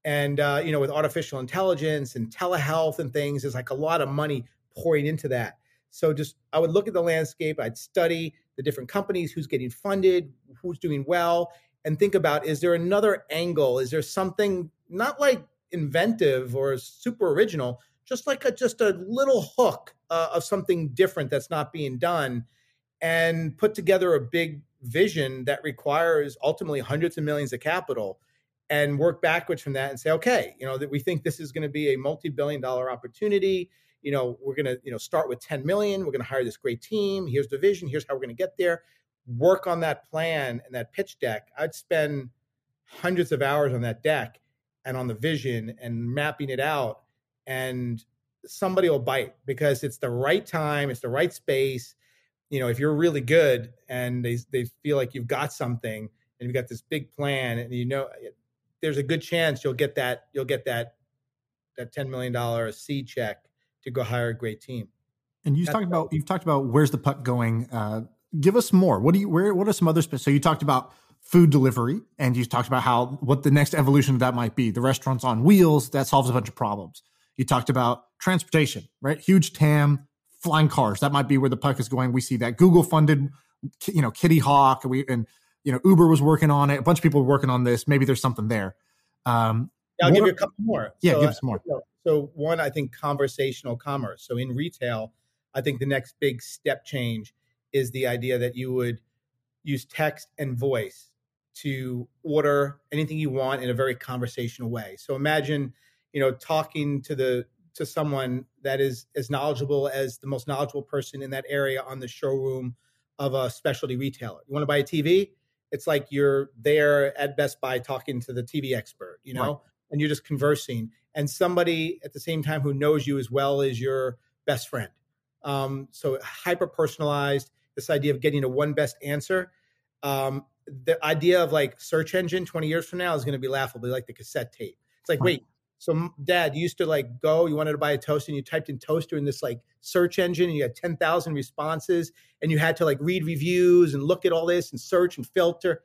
and uh, you know with artificial intelligence and telehealth and things there's like a lot of money pouring into that. So just i would look at the landscape i'd study the different companies who's getting funded who's doing well and think about is there another angle? Is there something not like inventive or super original just like a just a little hook uh, of something different that's not being done and put together a big vision that requires ultimately hundreds of millions of capital and work backwards from that and say, okay, you know, that we think this is going to be a multi-billion dollar opportunity. You know, we're going to, you know, start with 10 million. We're going to hire this great team. Here's the vision. Here's how we're going to get there. Work on that plan and that pitch deck. I'd spend hundreds of hours on that deck and on the vision and mapping it out. And somebody will bite because it's the right time, it's the right space. You know, if you're really good and they they feel like you've got something and you've got this big plan and you know there's a good chance you'll get that you'll get that that ten million dollar seed check to go hire a great team.
And you talked about you've talked about where's the puck going. Uh, give us more. What do you where? What are some other? So you talked about food delivery, and you talked about how what the next evolution of that might be. The restaurants on wheels that solves a bunch of problems. You talked about transportation, right? Huge TAM, flying cars. That might be where the puck is going. We see that Google funded, you know, Kitty Hawk. We and you know, Uber was working on it. A bunch of people were working on this. Maybe there's something there.
Um, I'll give you a couple more.
Yeah, so, give us more.
Uh, so one, I think conversational commerce. So in retail, I think the next big step change is the idea that you would use text and voice to order anything you want in a very conversational way. So imagine, you know, talking to the to someone that is as knowledgeable as the most knowledgeable person in that area on the showroom of a specialty retailer. You want to buy a TV? It's like you're there at Best Buy talking to the TV expert, you know, right. and you're just conversing, and somebody at the same time who knows you as well as your best friend. Um, so hyper personalized. This idea of getting a one best answer. Um, the idea of like search engine 20 years from now is going to be laughable, like the cassette tape. It's like, wait, so dad, used to like go, you wanted to buy a toaster and you typed in toaster in this like search engine and you had 10,000 responses and you had to like read reviews and look at all this and search and filter.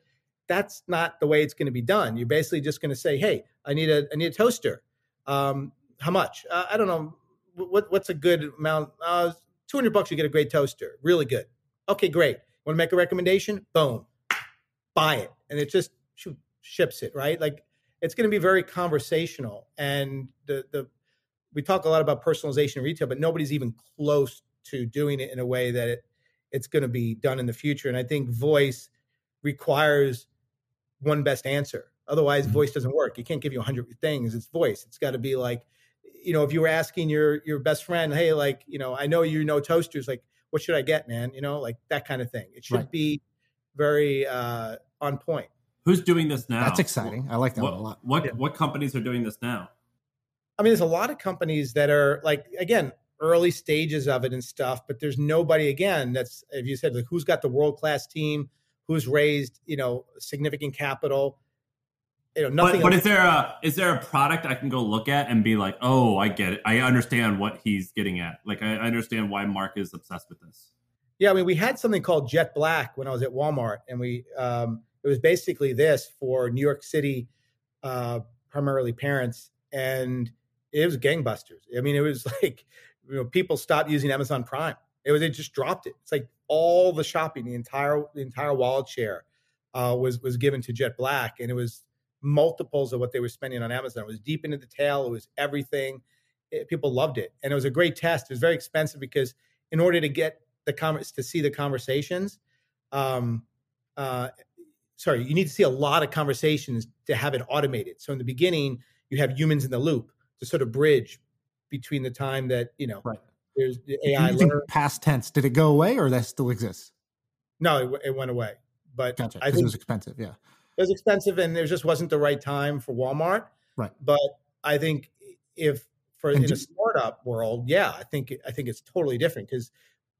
That's not the way it's going to be done. You're basically just going to say, Hey, I need a, I need a toaster. Um, how much? Uh, I don't know. What, what's a good amount? Uh, 200 bucks, you get a great toaster. Really good. Okay, great. Want to make a recommendation? Boom. Buy it. And it just shoot, ships it, right? Like it's going to be very conversational and the the we talk a lot about personalization in retail but nobody's even close to doing it in a way that it, it's going to be done in the future and i think voice requires one best answer. Otherwise mm-hmm. voice doesn't work. You can't give you 100 things. It's voice. It's got to be like you know if you were asking your your best friend hey like you know i know you know toasters like what should i get man? You know like that kind of thing. It should right. be very uh on point
Who's doing this now?
That's exciting. I like that
what,
a lot.
What yeah. what companies are doing this now?
I mean, there's a lot of companies that are like again early stages of it and stuff, but there's nobody again that's if you said like who's got the world class team, who's raised you know significant capital. you know nothing.
But, but is there a is there a product I can go look at and be like, oh, I get it. I understand what he's getting at. Like I understand why Marc is obsessed with this.
Yeah, I mean, we had something called Jet Black when I was at Walmart, and we um, it was basically this for New York City, uh, primarily parents, and it was gangbusters. I mean, it was *laughs* like you know people stopped using Amazon Prime. It was they just dropped it. It's like all the shopping, the entire the entire wallet share uh, was was given to Jet Black, and it was multiples of what they were spending on Amazon. It was deep into the tail. It was everything. It, people loved it, and it was a great test. It was very expensive because in order to get the comments to see the conversations, um, uh, sorry, you need to see a lot of conversations to have it automated. So in the beginning, you have humans in the loop to sort of bridge between the time that you know
right.
there's the AI.
Past tense, did it go away or that still exists?
No, it, it went away. But
gotcha, I think it was expensive. Yeah,
it was expensive, and there just wasn't the right time for Walmart.
Right.
But I think if for and in a startup world, yeah, I think I think it's totally different because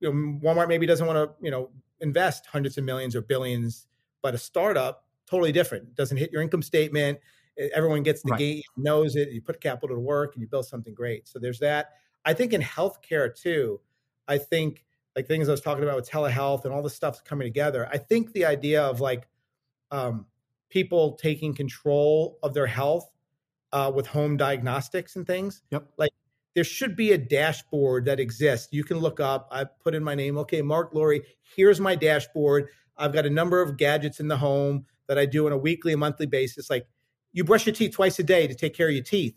you know, Walmart maybe doesn't want to you know invest hundreds of millions or billions, but a startup totally different. It doesn't hit your income statement. Everyone gets the right. gate, knows it. You put capital to work, and you build something great. So there's that. I think in healthcare too. I think like things I was talking about with telehealth and all this stuff coming together. I think the idea of like um, people taking control of their health uh, with home diagnostics and things.
Yep.
Like there should be a dashboard that exists. You can look up. I put in my name. Okay, Marc Lore. Here's my dashboard. I've got a number of gadgets in the home that I do on a weekly and monthly basis. Like you brush your teeth twice a day to take care of your teeth.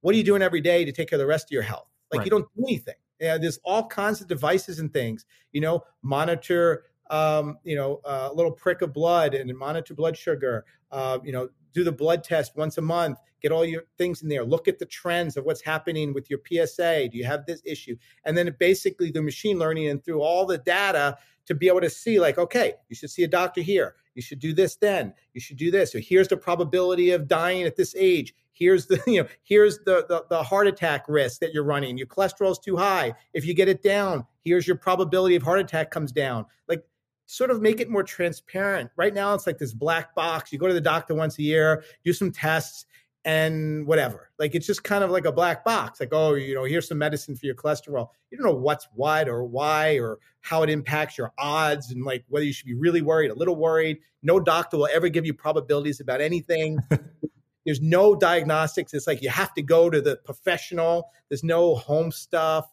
What are you doing every day to take care of the rest of your health? Like right. you don't do anything. Yeah, there's all kinds of devices and things. You know, monitor um, you know, a little prick of blood and monitor blood sugar. Uh, you know, do the blood test once a month. Get all your things in there. Look at the trends of what's happening with your PSA. Do you have this issue? And then basically the machine learning and through all the data to be able to see, like, okay, you should see a doctor here. You should do this then. You should do this. So here's the probability of dying at this age. Here's the, *laughs* you know, here's the, the, the heart attack risk that you're running. Your cholesterol's too high. If you get it down, here's your probability of heart attack comes down. Like sort of make it more transparent. Right now, it's like this black box. You go to the doctor once a year, do some tests, and whatever. Like it's just kind of like a black box. Like, oh, you know, here's some medicine for your cholesterol. You don't know what's what or why or how it impacts your odds and like whether you should be really worried, a little worried. No doctor will ever give you probabilities about anything. *laughs* There's no diagnostics. It's like you have to go to the professional. There's no home stuff.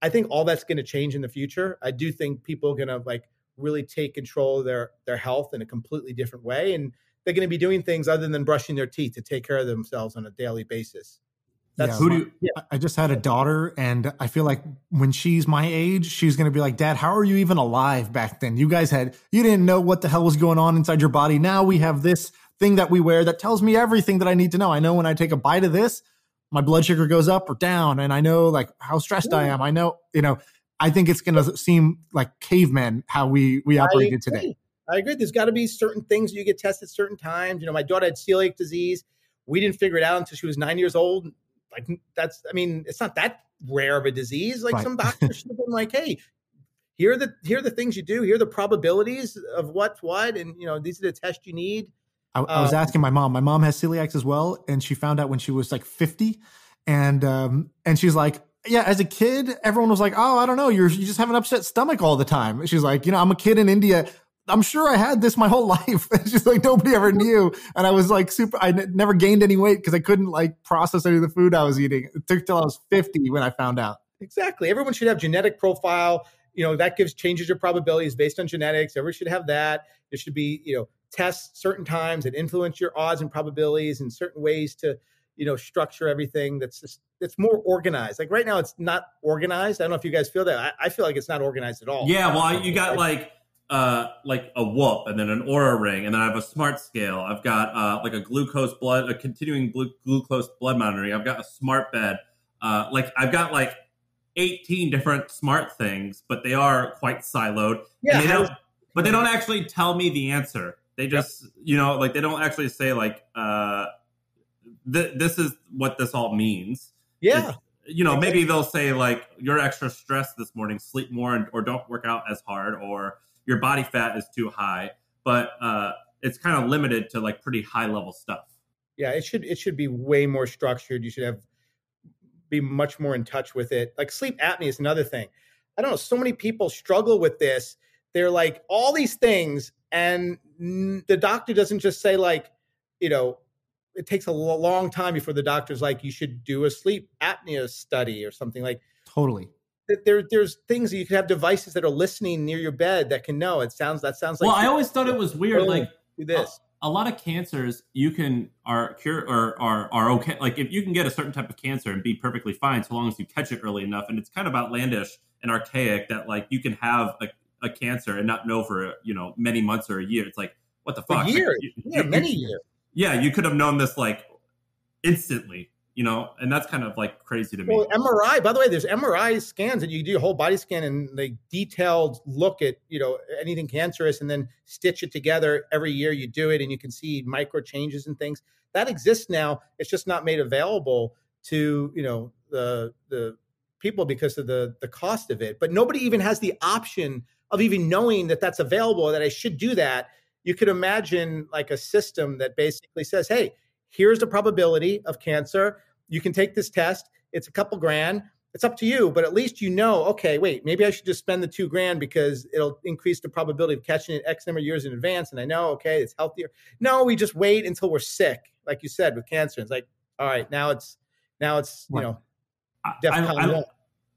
I think all that's going to change in the future. I do think people are going to like really take control of their their health in a completely different way and they're going to be doing things other than brushing their teeth to take care of themselves on a daily basis
that's yeah, who do you, yeah. I just had a daughter, and I feel like when she's my age, she's going to be like, "Dad, how are you even alive back then? You guys had you didn't know what the hell was going on inside your body. Now we have this thing that we wear that tells me everything that I need to know. I know when I take a bite of this, my blood sugar goes up or down, and I know like how stressed yeah. I am. I know, you know, I think it's going to seem like cavemen how we we operated today.
I agree. There's got to be certain things you get tested certain times. You know, my daughter had celiac disease. We didn't figure it out until she was nine years old. Like that's, I mean, it's not that rare of a disease. Like right. some *laughs* doctors should have been like, hey, here are the here are the things you do. Here are the probabilities of what's what, and you know these are the tests you need.
I, I was um, asking my mom. My mom has celiac as well, and she found out when she was like 50, and um, and she's like, yeah, as a kid, everyone was like, "Oh, I don't know, you're you just have an upset stomach all the time." She's like, "You know, I'm a kid in India. I'm sure I had this my whole *laughs* life." she's like, "Nobody ever *laughs* knew," and I was like, super. I n- never gained any weight because I couldn't like process any of the food I was eating. It took till I was 50 when I found out.
Exactly. Everyone should have genetic profile. You know, that gives changes your probabilities based on genetics. Everyone should have that. There should be, you know, tests certain times that influence your odds and probabilities in certain ways to you know structure everything that's just it's more organized like right now it's not organized i don't know if you guys feel that i, I feel like it's not organized at all
yeah well you got like uh like a whoop and then an Oura ring and then i have a smart scale. I've got uh like a glucose blood a continuing glu- glucose blood monitoring. I've got a smart bed. Uh like i've got like 18 different smart things but they are quite siloed.
Yeah
they but they don't actually tell me the answer. They just yep. you know like they don't actually say like uh th- this is what this all means.
Yeah. It's,
you know, maybe they'll say like you're extra stressed this morning, sleep more, and, or don't work out as hard, or your body fat is too high. But uh, it's kind of limited to like pretty high level stuff.
Yeah, it should it should be way more structured. You should have be much more in touch with it. Like sleep apnea is another thing. I don't know. So many people struggle with this. They're like all these things, and the doctor doesn't just say like, you know, it takes a long time before the doctor's like, you should do a sleep apnea study or something like.
Totally.
There, there's things you can have devices that are listening near your bed that can know. It sounds that sounds like.
Well, I always thought it was weird. Like
do this.
A, a lot of cancers you can are cure or are are okay. Like if you can get a certain type of cancer and be perfectly fine, so long as you catch it early enough. And it's kind of outlandish and archaic that like you can have a, a cancer and not know for you know many months or a year. It's like what the fuck?
Years,
like,
yeah, you, many years.
Yeah, you could have known this like instantly you know, and that's kind of like crazy to me.
Well, MRI, by the way, there's MRI scans that you do a whole body scan and they detailed look at, you know, anything cancerous and then stitch it together every year you do it and you can see micro changes and things. That exists now. It's just not made available to, you know, the the people because of the the cost of it. But nobody even has the option of even knowing that that's available that I should do that. You could imagine like a system that basically says, "Hey, here's the probability of cancer. You can take this test. It's a couple grand. It's up to you, but at least you know, okay, wait, maybe I should just spend the two grand because it'll increase the probability of catching it X number of years in advance. And I know, okay, it's healthier. No, we just wait until we're sick, like you said, with cancer. It's like, all right, now it's now it's you know,
I, I,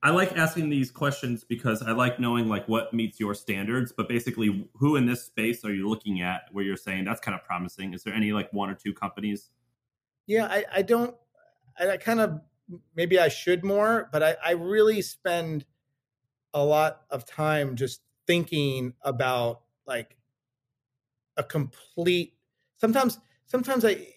I like asking these questions because I like knowing like what meets your standards. But basically, who in this space are you looking at where you're saying that's kind of promising? Is there any like one or two companies
yeah, I, I don't. I, kind of maybe I should more, but I, I really spend a lot of time just thinking about like a complete. Sometimes, sometimes I,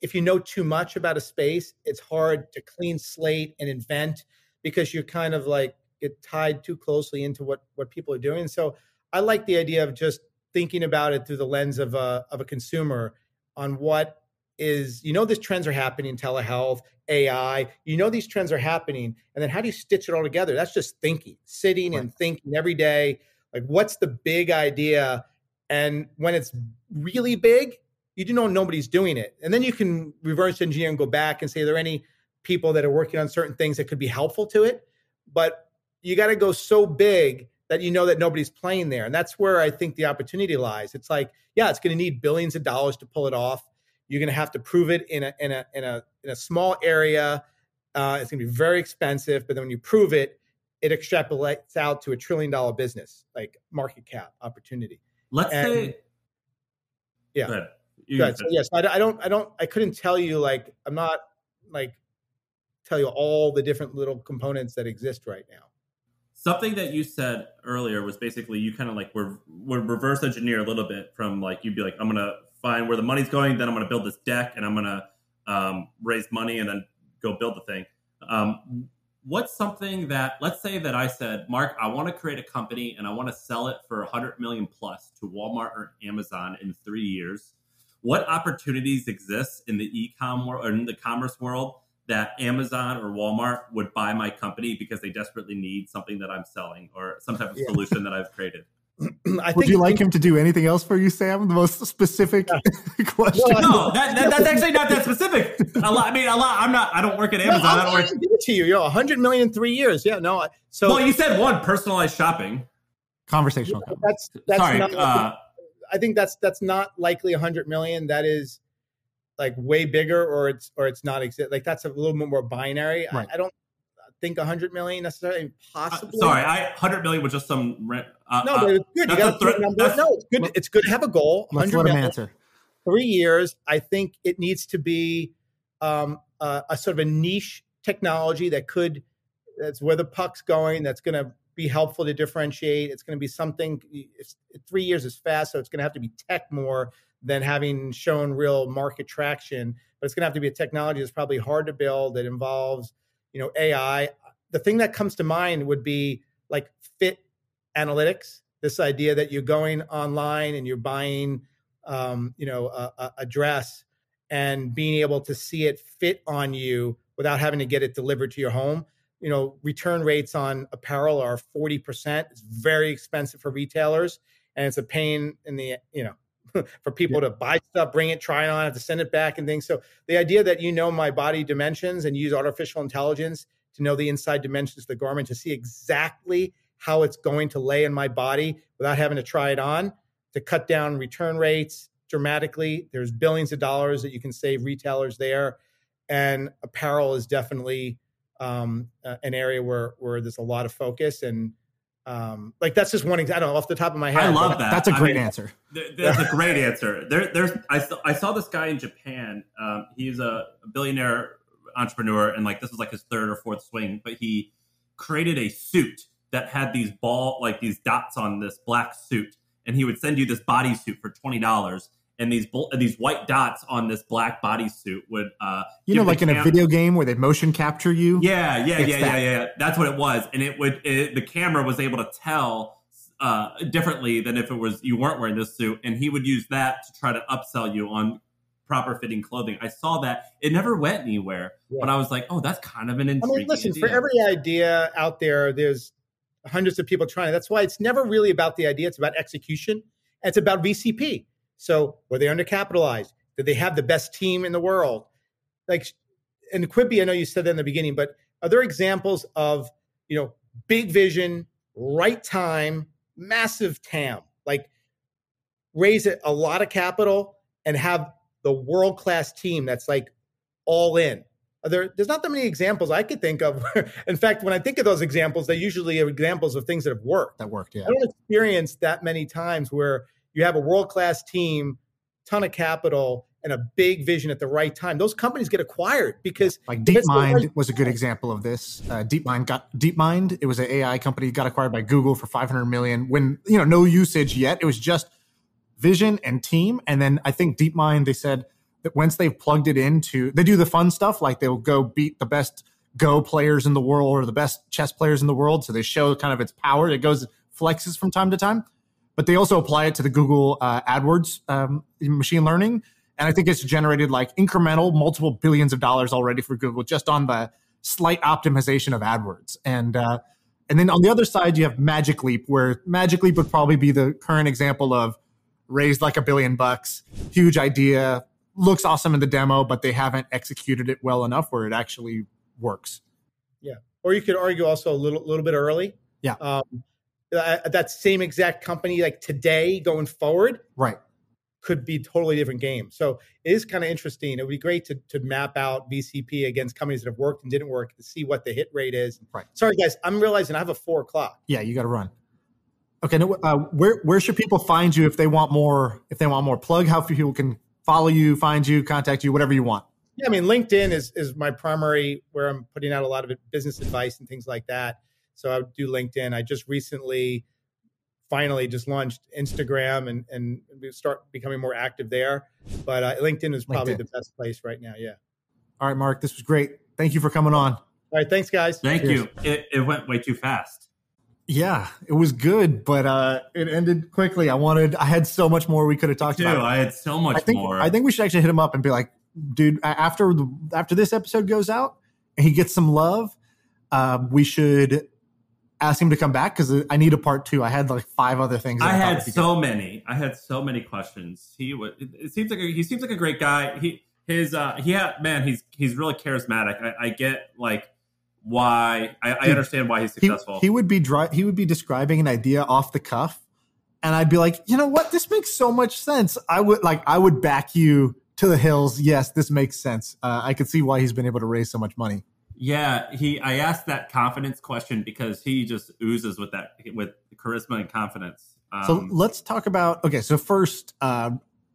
if you know too much about a space, it's hard to clean slate and invent because you're kind of like get tied too closely into what what people are doing. So I like the idea of just thinking about it through the lens of a of a consumer on what is you know these trends are happening telehealth ai you know these trends are happening and then how do you stitch it all together? That's just thinking sitting right. and thinking every day like what's the big idea? And when it's really big you do know nobody's doing it. And then you can reverse engineer and go back and say are there any people that are working on certain things that could be helpful to it? But you got to go so big that you know that nobody's playing there and that's where i think the opportunity lies. It's like yeah it's going to need billions of dollars to pull it off you're going to have to prove it in a in a in a in a small area. Uh, it's going to be very expensive, but then when you prove it, it extrapolates out to a trillion dollar business, like market cap opportunity.
Let's and, say,
yeah. Go ahead. Go ahead. So, yes, I, I don't, I don't, I couldn't tell you like I'm not like tell you all the different little components that exist right now.
Something that you said earlier was basically you kind of like were, were reverse engineer a little bit from like you'd be like I'm gonna find where the money's going. Then I'm going to build this deck and I'm going to um, raise money and then go build the thing. Um, what's something that, let's say that I said, Marc, I want to create a company and I want to sell it for 100 million plus to Walmart or Amazon in three years. What opportunities exist in the e-com world or in the commerce world that Amazon or Walmart would buy my company because they desperately need something that I'm selling or some type of yeah. solution that I've created? *clears throat*
I Would you like him to do anything else for you, Sam? The most specific yeah. *laughs* question.
no, that, that, that's actually not that specific. A lot. I mean, a lot. I'm not. I don't work at Amazon. No, I don't work.
Give it to you. You know, 100 million in three years. Yeah. No. So.
Well, you said one personalized shopping.
Conversational.
Yeah, that's that's Sorry, not. Uh, I think that's that's not likely 100 million. That is like way bigger, or it's or it's not exist. Like that's a little bit more binary. Right. I, I don't think 100 million necessarily possibly.
Uh, sorry, I 100 million was just some.
Uh, no, but it's good. You got th- number. No, it's good. It's good to have a goal.
Let's let him million, answer.
Three years. I think it needs to be um, a, a sort of a niche technology that could. That's where the puck's going. That's going to be helpful to differentiate. It's going to be something. three years is fast, so it's going to have to be tech more than having shown real market traction. But it's going to have to be a technology that's probably hard to build. That involves you know AI. The thing that comes to mind would be like fit analytics. This idea that you're going online and you're buying, um, you know, a, a dress and being able to see it fit on you without having to get it delivered to your home. You know, return rates on apparel are 40%. It's very expensive for retailers and it's a pain in the, you know, *laughs* for people to buy stuff, bring it, try it on, have to send it back and things. So the idea that you know my body dimensions and use artificial intelligence to know the inside dimensions of the garment to see exactly how it's going to lay in my body without having to try it on to cut down return rates dramatically. There's billions of dollars that you can save retailers there. And apparel is definitely um, uh, an area where where there's a lot of focus and um, like that's just one example I don't know, off the top of my head.
I love that.
That's a great I mean, answer.
That's a great answer. There, there's I saw, I saw this guy in Japan. Um, he's a billionaire entrepreneur, and like this is like his third or fourth swing, but he created a suit that had these ball like these dots on this black suit, and he would send you this bodysuit for twenty dollars, and these these white dots on this black bodysuit would uh
you know like in a video game where they motion capture you?
Yeah yeah yeah yeah yeah that's what it was. And it would it, the camera was able to tell uh differently than if it was you weren't wearing this suit. And he would use that to try to upsell you on proper fitting clothing. I saw that. It never went anywhere. Yeah. but i was like oh that's kind of an intriguing I mean,
listen
idea.
for every idea out there there's hundreds of people trying. That's why it's never really about the idea. It's about execution. It's about vcp so were they undercapitalized? Did they have the best team in the world? Like, and Quibi, I know you said that in the beginning, but are there examples of you know big vision, right time, massive TAM, like raise a lot of capital and have the world class team that's like all in? There, there's not that many examples I could think of. *laughs* in fact, when I think of those examples, they usually are examples of things that have worked.
That worked, yeah.
I don't experience that many times where you have a world class team, ton of capital, and a big vision at the right time. Those companies get acquired because
like DeepMind was a good example of this. Uh, DeepMind got DeepMind. It was an AI company got acquired by Google for 500 million. When you know no usage yet, it was just vision and team. And then I think DeepMind they said that once they've plugged it into, they do the fun stuff like they'll go beat the best Go players in the world or the best chess players in the world. So they show kind of its power. It goes flexes from time to time but they also apply it to the Google uh, AdWords um, machine learning. And I think it's generated like incremental multiple billions of dollars already for Google just on the slight optimization of AdWords. And uh, and then on the other side, you have Magic Leap, where Magic Leap would probably be the current example of raised like a billion bucks, huge idea, looks awesome in the demo, but they haven't executed it well enough where it actually works.
Yeah. Or you could argue also a little little bit early.
Yeah. Um,
uh, that same exact company like today going forward
right.
could be totally different game. So it is kind of interesting. It would be great to, to map out vcp against companies that have worked and didn't work to see what the hit rate is.
Right.
Sorry guys i'm realizing i have a four o'clock.
Yeah you got to run. Okay no, uh, where where should people find you if they want more if they want more plug? How few people can follow you find you contact you whatever you want?
Yeah i mean linkedin is is my primary where i'm putting out a lot of business advice and things like that so I would do LinkedIn. I just recently, finally, just launched Instagram and and start becoming more active there. But uh, LinkedIn is probably LinkedIn. the best place right now. Yeah.
All right, Marc. This was great. Thank you for coming on. All
right. Thanks, guys.
Thank Cheers. you. It, it went way too fast.
Yeah, it was good, but uh, it ended quickly. I wanted, I had so much more we could have talked about.
I had so much
I think,
more.
I think we should actually hit him up and be like, dude, after the, after this episode goes out and he gets some love, uh, we should ask him to come back because I need a part two. I had like five other things.
I, I had so good. many. I had so many questions. He would. It seems like a, he seems like a great guy. He his uh he had man. He's he's really charismatic. I, I get like why I, I, understand why he's successful.
He, he would be dry, he would be describing an idea off the cuff, and I'd be like, you know what, this makes so much sense. I would like I would back you to the hills. Yes, this makes sense. Uh, I could see why he's been able to raise so much money.
Yeah, he. I asked that confidence question because he just oozes with that with charisma and confidence.
Um, so let's talk about. Okay, so first, uh,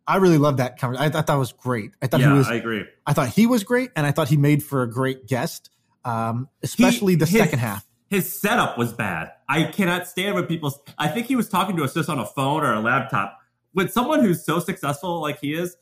I really love that conversation. I, I, thought it was great. I thought
yeah,
he was.
I agree.
I thought he was great, and I thought he made for a great guest, um, especially he, the his, second half.
His setup was bad. I cannot stand when people. I think he was talking to us just on a phone or a laptop. With someone who's so successful like he is,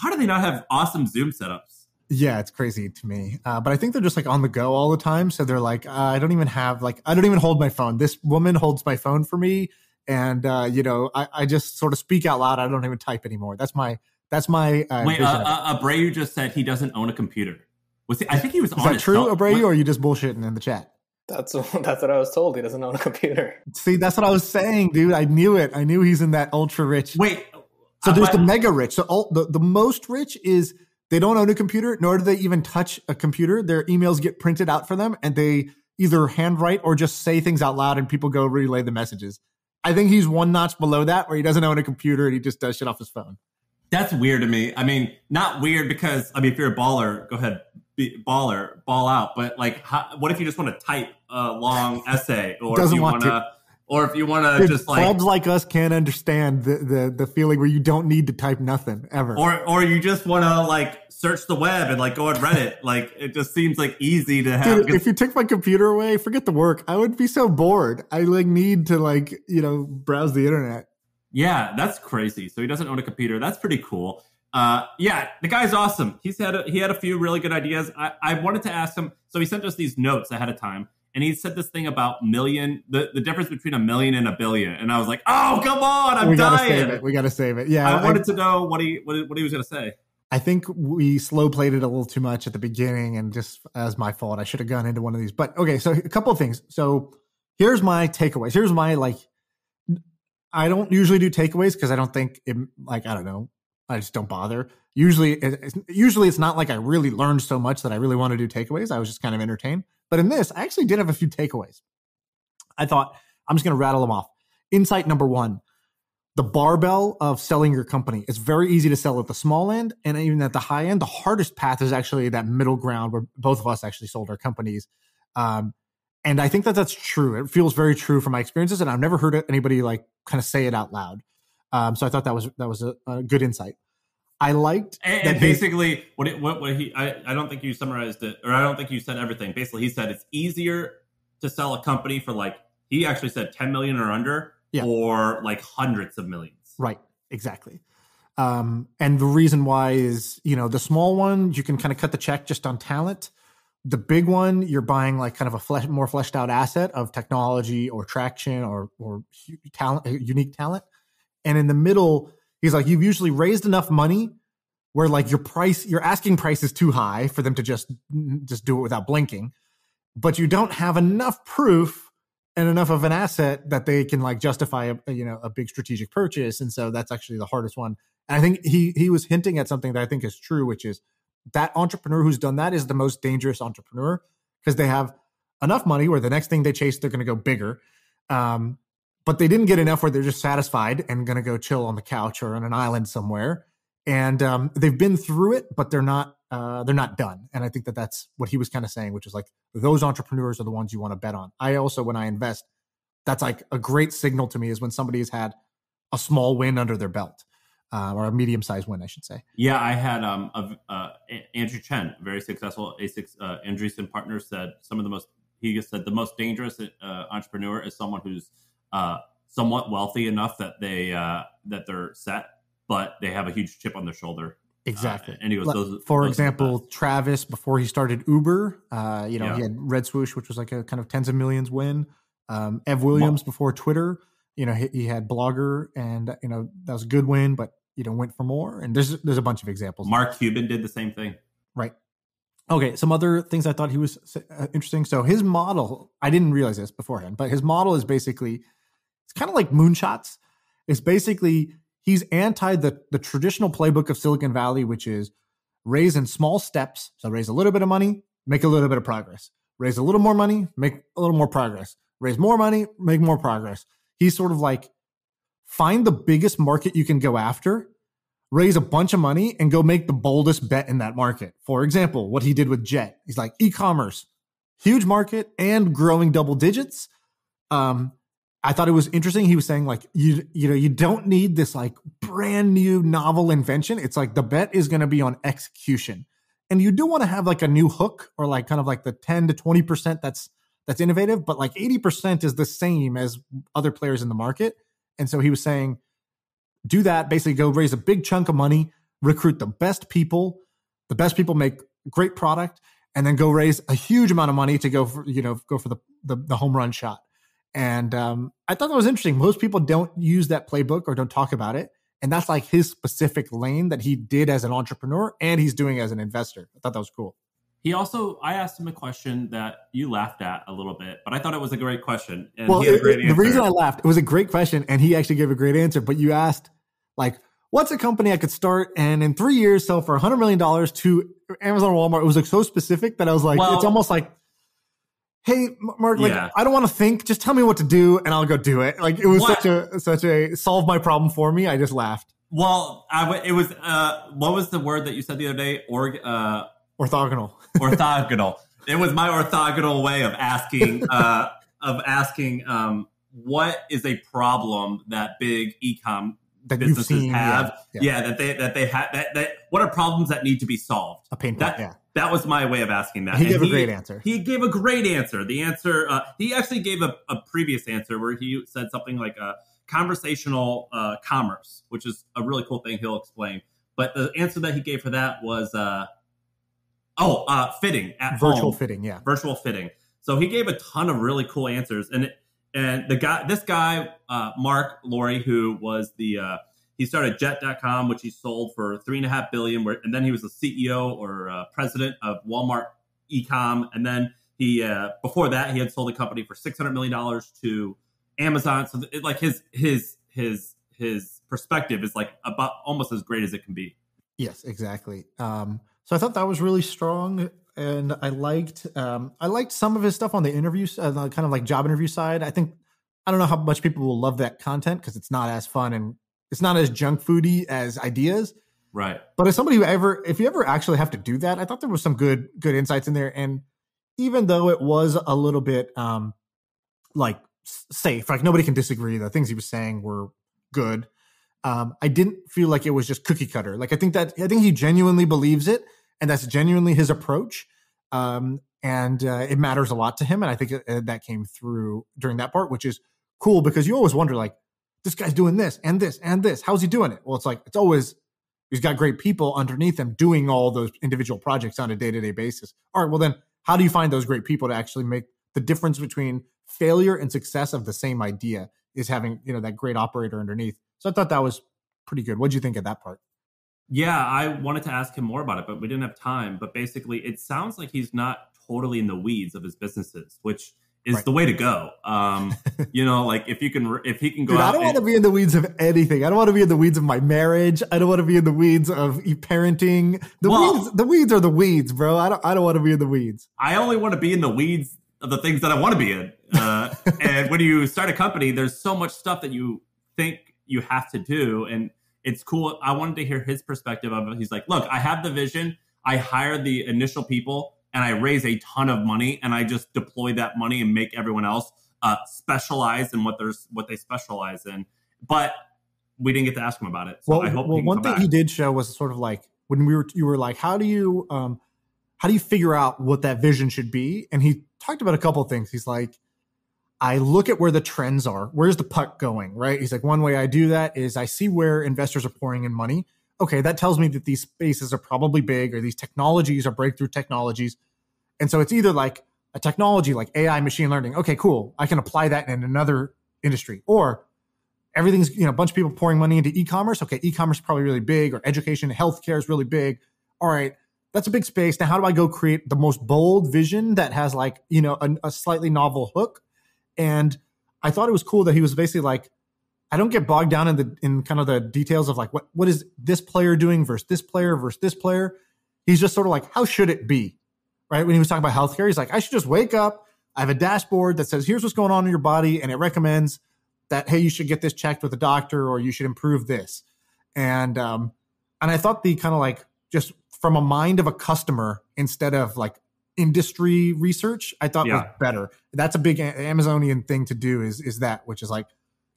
why do they not have awesome Zoom setups?
Yeah, it's crazy to me. Uh, but I think they're just like on the go all the time. So they're like, uh, I don't even have like, I don't even hold my phone. This woman holds my phone for me. And, uh, you know, I, I just sort of speak out loud. I don't even type anymore. That's my, that's my.
Uh, Wait, uh, uh, Abreu just said he doesn't own a computer. Was he, I think he was.
Is that true, cell- Abreu, or are you just bullshitting in the chat?
That's *laughs* that's what I was told. He doesn't own a computer.
See, that's what I was saying, dude. I knew it. I knew he's in that ultra rich.
Wait,
So there's the mega rich. So all, the the most rich is they don't own a computer, nor do they even touch a computer. Their emails get printed out for them, and they either handwrite or just say things out loud, and people go relay the messages. I think he's one notch below that, where he doesn't own a computer and he just does shit off his phone.
That's weird to me. I mean, not weird because I mean, if you're a baller, go ahead, be, baller, ball out. But like, how, what if you just want to type a long essay, or if you want to, or if you want to just like
clubs like us can't understand the, the the feeling where you don't need to type nothing ever,
or or you just want to like search the web and like go on Reddit. *laughs* like it just seems like easy to have.
Dude, if you took my computer away, forget the work. I would be so bored. I like need to like you know browse the internet.
Yeah, that's crazy. So he doesn't own a computer. That's pretty cool. Uh, yeah, the guy's awesome. He's had a, he had a few really good ideas. I, I wanted to ask him. So he sent us these notes ahead of time, and he said this thing about million, the, the difference between a million and a billion. And I was like, oh come on, I'm
we
gotta
dying. Save it. We gotta save it. Yeah,
I wanted I, to know what he what, what he was gonna say.
I think we slow played it a little too much at the beginning, and just as my fault, I should have gone into one of these. But okay, so a couple of things. So here's my takeaways. Here's my like I don't usually do takeaways because I don't think it, like I don't know. I just don't bother. Usually, it's, usually it's not like I really learned so much that I really want to do takeaways. I was just kind of entertained. But in this, I actually did have a few takeaways. I thought I'm just going to rattle them off. Insight number one: the barbell of selling your company. It's very easy to sell at the small end and even at the high end. The hardest path is actually that middle ground where both of us actually sold our companies. Um, and I think that that's true. It feels very true from my experiences, and I've never heard anybody like kind of say it out loud. Um, so I thought that was that was a, a good insight. I liked
and, and basically what, it, what what he I, I don't think you summarized it or I don't think you said everything. Basically, he said it's easier to sell a company for like he actually said 10 million or under yeah. or like hundreds of millions.
Right. Exactly. Um, and the reason why is you know the small one you can kind of cut the check just on talent the big one you're buying like kind of a flesh, more fleshed out asset of technology or traction or or talent unique talent and in the middle he's like you've usually raised enough money where like your price your asking price is too high for them to just just do it without blinking but you don't have enough proof and enough of an asset that they can like justify a, you know a big strategic purchase and so that's actually the hardest one and i think he he was hinting at something that i think is true which is that entrepreneur who's done that is the most dangerous entrepreneur because they have enough money where the next thing they chase, they're going to go bigger. Um, but they didn't get enough where they're just satisfied and going to go chill on the couch or on an island somewhere. And um, they've been through it, but they're not uh, they're not done. And I think that that's what he was kind of saying, which is like those entrepreneurs are the ones you want to bet on. I also, when I invest, that's like a great signal to me is when somebody has had a small win under their belt uh, or a medium sized win, I should say.
Yeah, I had um, a, uh, Andrew Chen, very successful A6 uh, Andreessen partner, said some of the most. He said the most dangerous uh, entrepreneur is someone who's uh, somewhat wealthy enough that they uh, that they're set, but they have a huge chip on their shoulder.
Exactly.
Uh, and he goes, those,
for those example, Travis before he started Uber, uh, you know, yeah. he had Red Swoosh, which was like a kind of tens of millions win. Um, Ev Williams before Twitter, you know, he, he, had Blogger, and you know that was a good win, but you know went for more and there's there's a bunch of examples
mark cuban did the same thing
right okay some other things i thought he was uh, interesting so his model i didn't realize this beforehand but his model is basically it's kind of like moonshots it's basically he's anti the the traditional playbook of silicon valley which is raise in small steps so raise a little bit of money make a little bit of progress raise a little more money make a little more progress raise more money make more progress he's sort of like find the biggest market you can go after, raise a bunch of money, and go make the boldest bet in that market. For example, what he did with Jet. He's like e commerce, huge market and growing double digits. Um, I thought it was interesting. He was saying like you you know you don't need this like brand new novel invention. It's like the bet is going to be on execution, and you do want to have like a new hook or like kind of like the ten to twenty percent that's that's innovative, but like eighty percent is the same as other players in the market. And so he was saying, do that, basically go raise a big chunk of money, recruit the best people, the best people make great product, and then go raise a huge amount of money to go for, you know, go for the, the, the home run shot. And um, I thought that was interesting. Most people don't use that playbook or don't talk about it. And that's like his specific lane that he did as an entrepreneur and he's doing as an investor. I thought that was cool.
He also, I asked him a question that you laughed at a little bit, but I thought it was a great question.
And well, it, great answer. the reason I laughed, it was a great question, and he actually gave a great answer. But you asked, like, what's a company I could start and in three years sell for $100 million to Amazon or Walmart? It was like so specific that I was like, well, it's almost like, hey, Marc, like, yeah. I don't want to think. Just tell me what to do and I'll go do it. Like, it was what? such a, such a solve my problem for me. I just laughed.
Well, I w- it was, uh, what was the word that you said the other day? Org, uh,
orthogonal. *laughs*
orthogonal. It was my orthogonal way of asking, *laughs* uh, of asking, um, what is a problem that big ecom that businesses seen, have. Yeah, yeah. yeah, that they that they have that, that what are problems that need to be solved?
A pain point.
That,
yeah.
That was my way of asking that.
He and gave he, a great answer.
He gave a great answer. The answer uh, he actually gave a, a, previous answer where he said something like a uh, conversational uh, commerce, which is a really cool thing. He'll explain. But the answer that he gave for that was uh, oh, uh, fitting at
virtual
home.
fitting, yeah,
virtual fitting. So he gave a ton of really cool answers, and it, and the guy, this guy, uh, Marc Lore, who was the uh, he started Jet.com, which he sold for three and a half billion, where, and then he was the CEO or uh, president of Walmart Ecom, and then he uh, before that he had sold the company for six hundred million dollars to Amazon. So it, like his his his his perspective is like about almost as great as it can be.
Yes, exactly. Um, so I thought that was really strong and I liked um, I liked some of his stuff on the interview, uh, kind of like job interview side. I think I don't know how much people will love that content because it's not as fun and it's not as junk foody as ideas.
Right.
But as somebody who ever, if you ever actually have to do that, I thought there was some good good insights in there. And even though it was a little bit um like safe, like nobody can disagree, the things he was saying were good. Um, I didn't feel like it was just cookie cutter. Like I think that I think he genuinely believes it and that's genuinely his approach. Um, and uh, it matters a lot to him, and I think uh, that came through during that part, which is cool because you always wonder like, this guy's doing this and this and this. How's he doing it? Well, it's like it's always he's got great people underneath him doing all those individual projects on a day to day basis. All right, well then, how do you find those great people to actually make the difference between failure and success of the same idea? Is having you know that great operator underneath. So I thought that was pretty good. What do you think of that part?
Yeah, I wanted to ask him more about it, but we didn't have time. But basically, it sounds like he's not totally in the weeds of his businesses, which is right. the way to go. Um, *laughs* you know, like if you can, if he can go
Dude,
out.
I don't want to be in the weeds of anything. I don't want to be in the weeds of my marriage. I don't want to be in the weeds of parenting. The well, weeds, the weeds are the weeds, bro. I don't, I don't want to be in the weeds.
I only want to be in the weeds of the things that I want to be in. Uh, *laughs* and when you start a company, there's so much stuff that you think you have to do, and it's cool. I wanted to hear his perspective of it. He's like, look, I have the vision. I hired the initial people and I raise a ton of money and I just deploy that money and make everyone else uh, specialize in what there's what they specialize in. But we didn't get to ask him about it.
So well, I hope well, one thing back. he did show was sort of like when we were you were like, how do you um how do you figure out what that vision should be? And he talked about a couple of things. He's like, I look at where the trends are. Where's the puck going? Right. He's like, one way I do that is I see where investors are pouring in money. Okay, that tells me that these spaces are probably big or these technologies are breakthrough technologies. And so it's either like a technology like AI, machine learning. Okay, cool. I can apply that in another industry. Or everything's, you know, a bunch of people pouring money into e-commerce. Okay, e-commerce is probably really big, or education, healthcare is really big. All right, that's a big space. Now, how do I go create the most bold vision that has like, you know, a, a slightly novel hook? And I thought it was cool that he was basically like, I don't get bogged down in the in kind of the details of like what what is this player doing versus this player versus this player. He's just sort of like, how should it be? Right? When he was talking about healthcare, he's like, I should just wake up. I have a dashboard that says, here's what's going on in your body, and it recommends that hey, you should get this checked with a doctor or you should improve this. And um, and I thought the kind of like just from a mind of a customer instead of like industry research i thought yeah. was better that's a big amazonian thing to do is is that which is like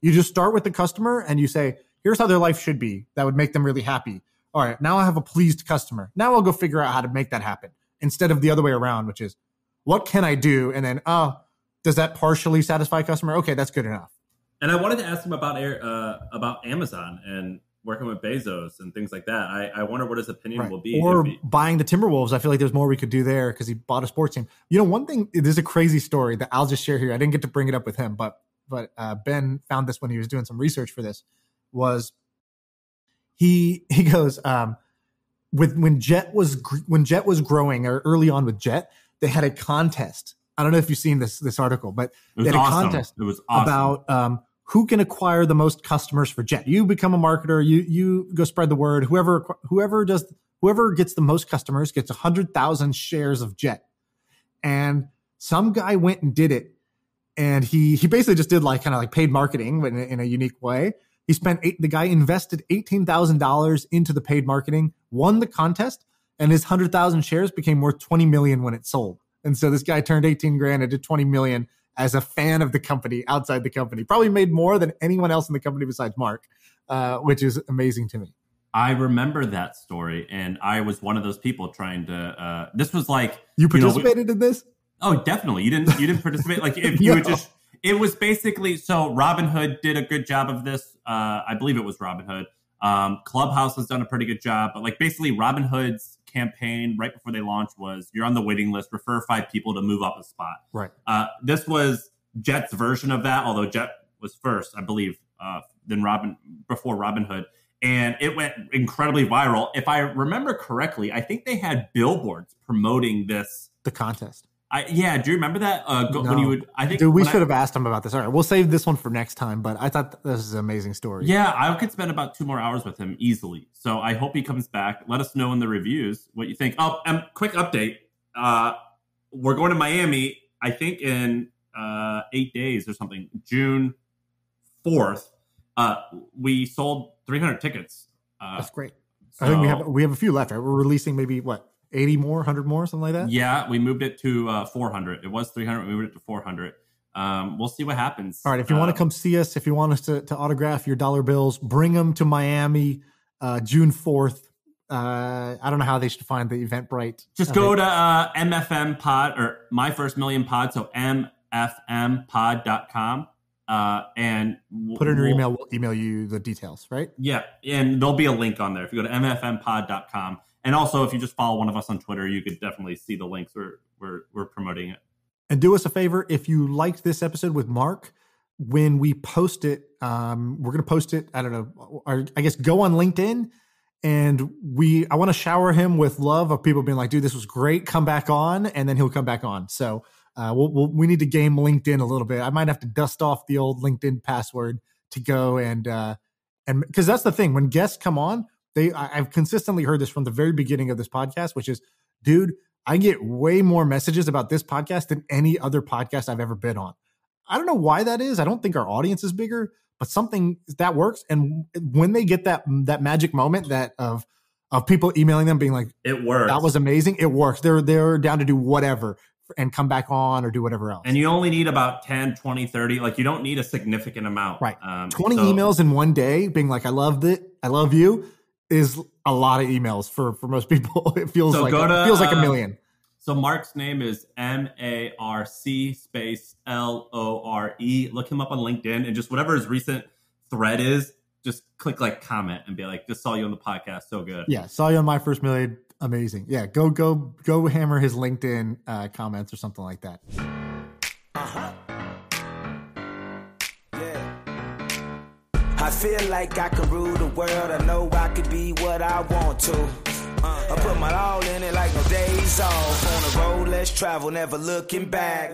you just start with the customer and you say here's how their life should be that would make them really happy all right now i have a pleased customer now i'll go figure out how to make that happen instead of the other way around which is what can i do and then oh does that partially satisfy customer okay that's good enough
and i wanted to ask him about air uh, about amazon and working with Bezos and things like that. I, I wonder what his opinion right. will be.
Or buying the Timberwolves. I feel like there's more we could do there because he bought a sports team. You know, one thing, there's a crazy story that I'll just share here. I didn't get to bring it up with him, but but uh, Ben found this when he was doing some research for this. Was he he goes um, with when Jet was when Jet was growing or early on with Jet, they had a contest. I don't know if you've seen this this article, but they had a
awesome.
contest
it was awesome.
about um, who can acquire the most customers for Jet. You become a marketer, you you go spread the word. Whoever whoever does whoever gets the most customers gets 100,000 shares of Jet. And some guy went and did it and he he basically just did like kind of like paid marketing in a, in a unique way. He spent eight, the guy invested eighteen thousand dollars into the paid marketing, won the contest, and his hundred thousand shares became worth twenty million when it sold. And so this guy turned eighteen grand into twenty million as a fan of the company outside the company. Probably made more than anyone else in the company besides Marc, uh, which is amazing to me.
I remember that story, and I was one of those people trying to. Uh, this was like
you participated you know, we, in this.
Oh, definitely. You didn't. You didn't participate. Like if you *laughs* no. would just. It was basically so. Robinhood did a good job of this. Uh, I believe it was Robinhood. Um, Clubhouse has done a pretty good job, but like basically Robinhood's campaign right before they launched was you're on the waiting list, refer five people to move up a spot.
Right.
Uh, this was Jet's version of that, although Jet was first, I believe, uh, than Robin before Robin Hood. and it went incredibly viral. If I remember correctly, I think they had billboards promoting this
the contest.
I, yeah, do you remember that? Uh, no. When you would, I think,
dude, we should I, have asked him about this. All right, we'll save this one for next time. But I thought this is an amazing story.
Yeah, I could spend about two more hours with him easily. So I hope he comes back. Let us know in the reviews what you think. Oh, um, quick update. Uh, we're going to Miami. I think in uh, eight days or something. June fourth. Uh, we sold 300 tickets.
Uh, That's great. So, I think we have we have a few left. Right? We're releasing maybe what 80 more, 100 more, something like that.
Yeah, we moved it to uh, 400. It was 300. We moved it to 400. Um, we'll see what happens.
All right. If you want to uh, come see us, if you want us to, to autograph your dollar bills, bring them to Miami uh, June 4th. Uh, I don't know how they should find the Eventbrite.
Just go to uh, MFM Pod or My First Million Pod. So MFMPod.com uh, and
we'll, put in your we'll, email. We'll email you the details, right?
Yeah, and there'll be a link on there if you go to mfmpod.com. And also, if you just follow one of us on Twitter, you could definitely see the links. We're we're we're promoting it.
And do us a favor if you liked this episode with Marc. When we post it, um, we're going to post it. I don't know. Or I guess go on LinkedIn and we. I want to shower him with love of people being like, "Dude, this was great. Come back on," and then he'll come back on. So uh, we'll, we'll, we need to game LinkedIn a little bit. I might have to dust off the old LinkedIn password to go and uh, and because that's the thing when guests come on, they I've consistently heard this from the very beginning of this podcast, which is, dude, I get way more messages about this podcast than any other podcast I've ever been on. I don't know why that is. I don't think our audience is bigger, but something that works. And when they get that that magic moment that of of people emailing them being like,
"It works,"
that was amazing. It works. They're they're down to do whatever and come back on or do whatever else.
And you only need about 10, 20, 30. Like you don't need a significant amount.
Right. Um, 20 so, emails in one day being like, I loved it. I love you is a lot of emails for, for most people. *laughs* It feels so like, to, it feels like a uh, million.
So Marc's name is M A R C space L O R E. Look him up on LinkedIn and just whatever his recent thread is, just click like comment and be like, just saw you on the podcast. So good.
Yeah. Saw you on my first million amazing. Yeah, go go go hammer his LinkedIn uh, comments or something like that. Uh-huh. I feel like I can rule the world. I know I could be what I want to. I put my all in it like no days off. On the road, let's travel, never looking back.